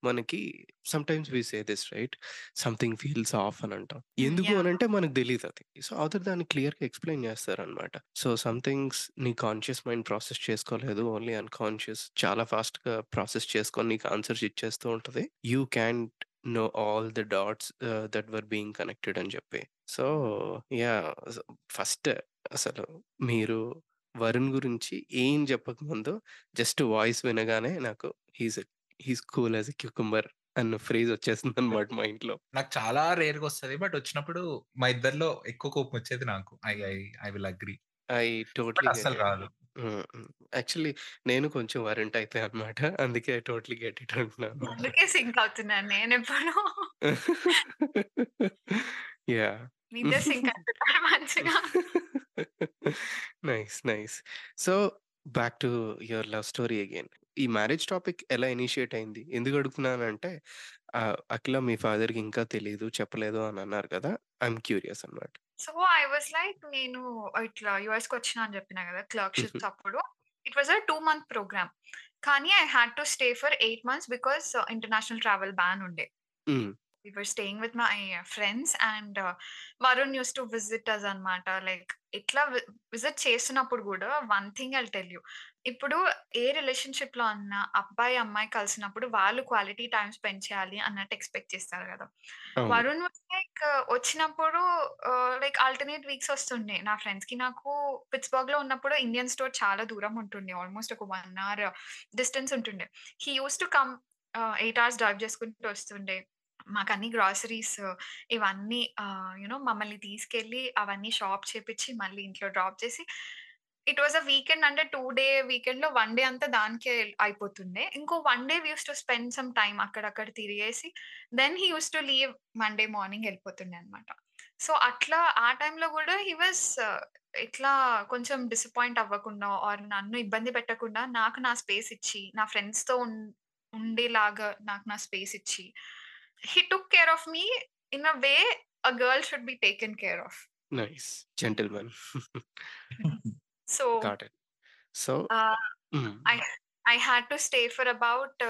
మనకి sometimes we say this right? Something feels off అని అంటాం. ఎందుకు యాహ్! అనంటే మనకు తెలీదది. సో, అవతల దాన్ని క్లియర్‌గా ఎక్స్‌ప్లెయిన్ చేస్తారన్నమాట. సో, సమ్ థింగ్స్ నీ కాన్షియస్ మైండ్ ప్రాసెస్ చేసుకోలేదు. ఓన్లీ అన్‌కాన్షియస్ చాలా ఫాస్ట్‌గా ప్రాసెస్ చేసుకొని నీకు ఆన్సర్స్ ఇచ్చేస్తూ ఉంటది. You can't know all the dots ah, that were being connected అని చెప్పి. So, yeah! సో, ఫస్ట్ అసలు మీరు వరుణ్ గురించి ఏం చెప్పకముందు జస్ట్ వాయిస్ వినగానే నాకు he's he's cool as a cucumber అన్న ఫ్రేజ్ వచ్చేసిందన్నమాట మైండ్‌లో. నాకు చాలా రేర్‌గా వస్తది. బట్ వచ్చినప్పుడు మా ఇద్దరిలో ఎక్కువ కోపం వచ్చేది నాకు. I I I will agree. I totally it. రాదు. యాక్చువల్లీ నేను కొంచెం వరుణ్ టైపే అన్నమాట. అందుకే ఐ టోటలీ గెట్ ఇట్ అంటున్నాను. అందుకే సింక్ అవుతున్నాను నేనెప్పుడు. యాహ్! మీ మంచిగా. Nice. Nice. So, back to your love story again. ఈ మ్యారేజ్ టాపిక్ ఎలా ఇనిషియేట్ అయింది? ఎందుకు అడుగుతున్నానంటే అఖిల మీ ఫాదర్‌కి ఇంకా తెలీదు, చెప్పలేదు అని అన్నారు కదా! ఐ యామ్ క్యూరియస్ అన్నమాట. సో, ఐ వాస్ లైక్ నేను ఇట్లా యూఎస్‌కొచ్చినా అని చెప్పినా కదా! హుహు. క్లర్క్‌షిప్స్ అప్పుడు. It was a 2 month program. కానీ I had to stay for 8 months because international travel ban ఉండే. హ్మ్. We were staying with my friends and Varun used to visit us అన్నమాట. లైక్ ఇట్లా విజిట్ చేస్తున్నప్పుడు కూడా one thing I'll tell you. ఇప్పుడు ఏ రిలేషన్‌షిప్‌లో అన్నా అబ్బాయి, అమ్మాయి కలిసినప్పుడు వాళ్ళు క్వాలిటీ టైమ్ స్పెండ్ చేయాలి అన్నట్టు ఎక్స్‌పెక్ట్ చేస్తారు కదా! వరుణ్ లైక్ వచ్చినప్పుడు లైక్ ఆల్టర్‌నేట్ వీక్స్ వస్తుండే. నా ఫ్రెండ్స్‌కి నాకు పిట్స్‌బర్గ్‌లో ఉన్నప్పుడు ఇండియన్ స్టోర్ చాలా దూరం ఉంటుండే. ఆల్మోస్ట్ ఒక 1 అవర్ డిస్టెన్స్ ఉంటుండే. He used to come 8 hours drive చేసుకుంటూ వస్తుండే. మాకు అన్ని గ్రాసరీస్ ఇవన్నీ యూనో మమ్మల్ని తీసుకెళ్ళి అవన్నీ షాప్ చేపిచ్చి మళ్ళీ ఇంట్లో డ్రాప్ చేసి ఇట్ వాస్ అ వీకెండ్ అంటే టూ డే వీకెండ్‌లో వన్ డే అంతా దానికే అయిపోతుండే. ఇంకో one day we to spend some time అక్కడక్కడ తిరిగేసి then he use to leave Monday morning వెళ్ళిపోతుండే అనమాట సో, అట్లా ఆ టైంలో కూడా హీ వాజ్ ఇట్లా కొంచెం డిసప్పాయింట్ అవ్వకుండా ఆర్ నన్ను ఇబ్బంది పెట్టకుండా నాకు నా స్పేస్ ఇచ్చి, నా ఫ్రెండ్స్‌తో ఉండేలాగా నాకు నా స్పేస్ ఇచ్చి he took care of me in a way a girl should be taken care of. Nice. Gentleman. So got it. So ah, hmm. I I had to stay for about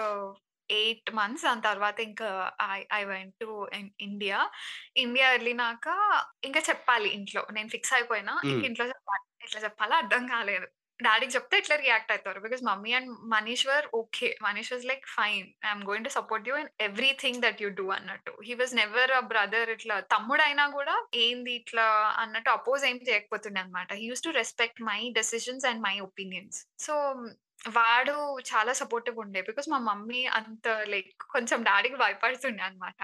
8 months. దాని తర్వాత ఇంకా I I went to India. India ఎళ్ళినాక ఇంకా చెప్పాలి ఇంట్లో. నేను fix అయిపోయినా. ఇంక హ్మ్. ఇంట్లో చెప్పాలి. ఎట్లా చెప్పాలో అర్థం కాలేదు. డాడీకి చెప్తే ఇట్లా రియాక్ట్ అవుతారు because mummy and Manish were okay. Manish was like fine. I going to support you in everything that you do అన్నట్టు. He was never a brother ఇట్లా తమ్ముడైనా కూడా ఏంది ఇట్లా అన్నట్టు అపోజ్ ఏం చేయకపోతుండే అన్నమాట. He use to respect my decisions and my opinions. So, వాడు చాలా సపోర్టివ్ ఉండే. బికాస్ మా మమ్మీ అంత లైక్ కొంచెం డాడీకి భయపడుతుండే అన్నమాట.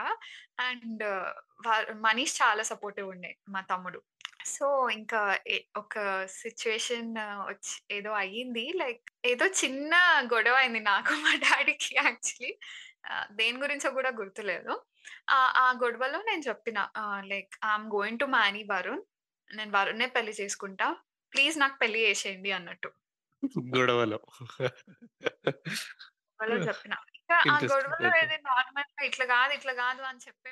అండ్ వ మనీష్ చాలా సపోర్టివ్ ఉండే మా తమ్ముడు. సో, ఇంకా ఒక సిట్యుయేషన్ వచ్చి ఏదో అయ్యింది. లైక్ ఏదో చిన్న గొడవ అయింది నాకు మా డాడీకి యాక్చువల్లీ. దేని గురించో కూడా గుర్తులేదు. ఆ గొడవలో నేను చెప్పిన like I am going to marry Varun. నేను వరుణ్‌నే పెళ్ళి చేసుకుంటా. ప్లీజ్ నాకు పెళ్ళి చేసేయండి అన్నట్టు. గొడవలో. గొడవలో చెప్పిన. ఇంకా ఆ. గొడవలో ఓకే. ఏదో నార్మల్‌గా ఇట్లా కాదు, ఇట్లా కాదు అని చెప్పే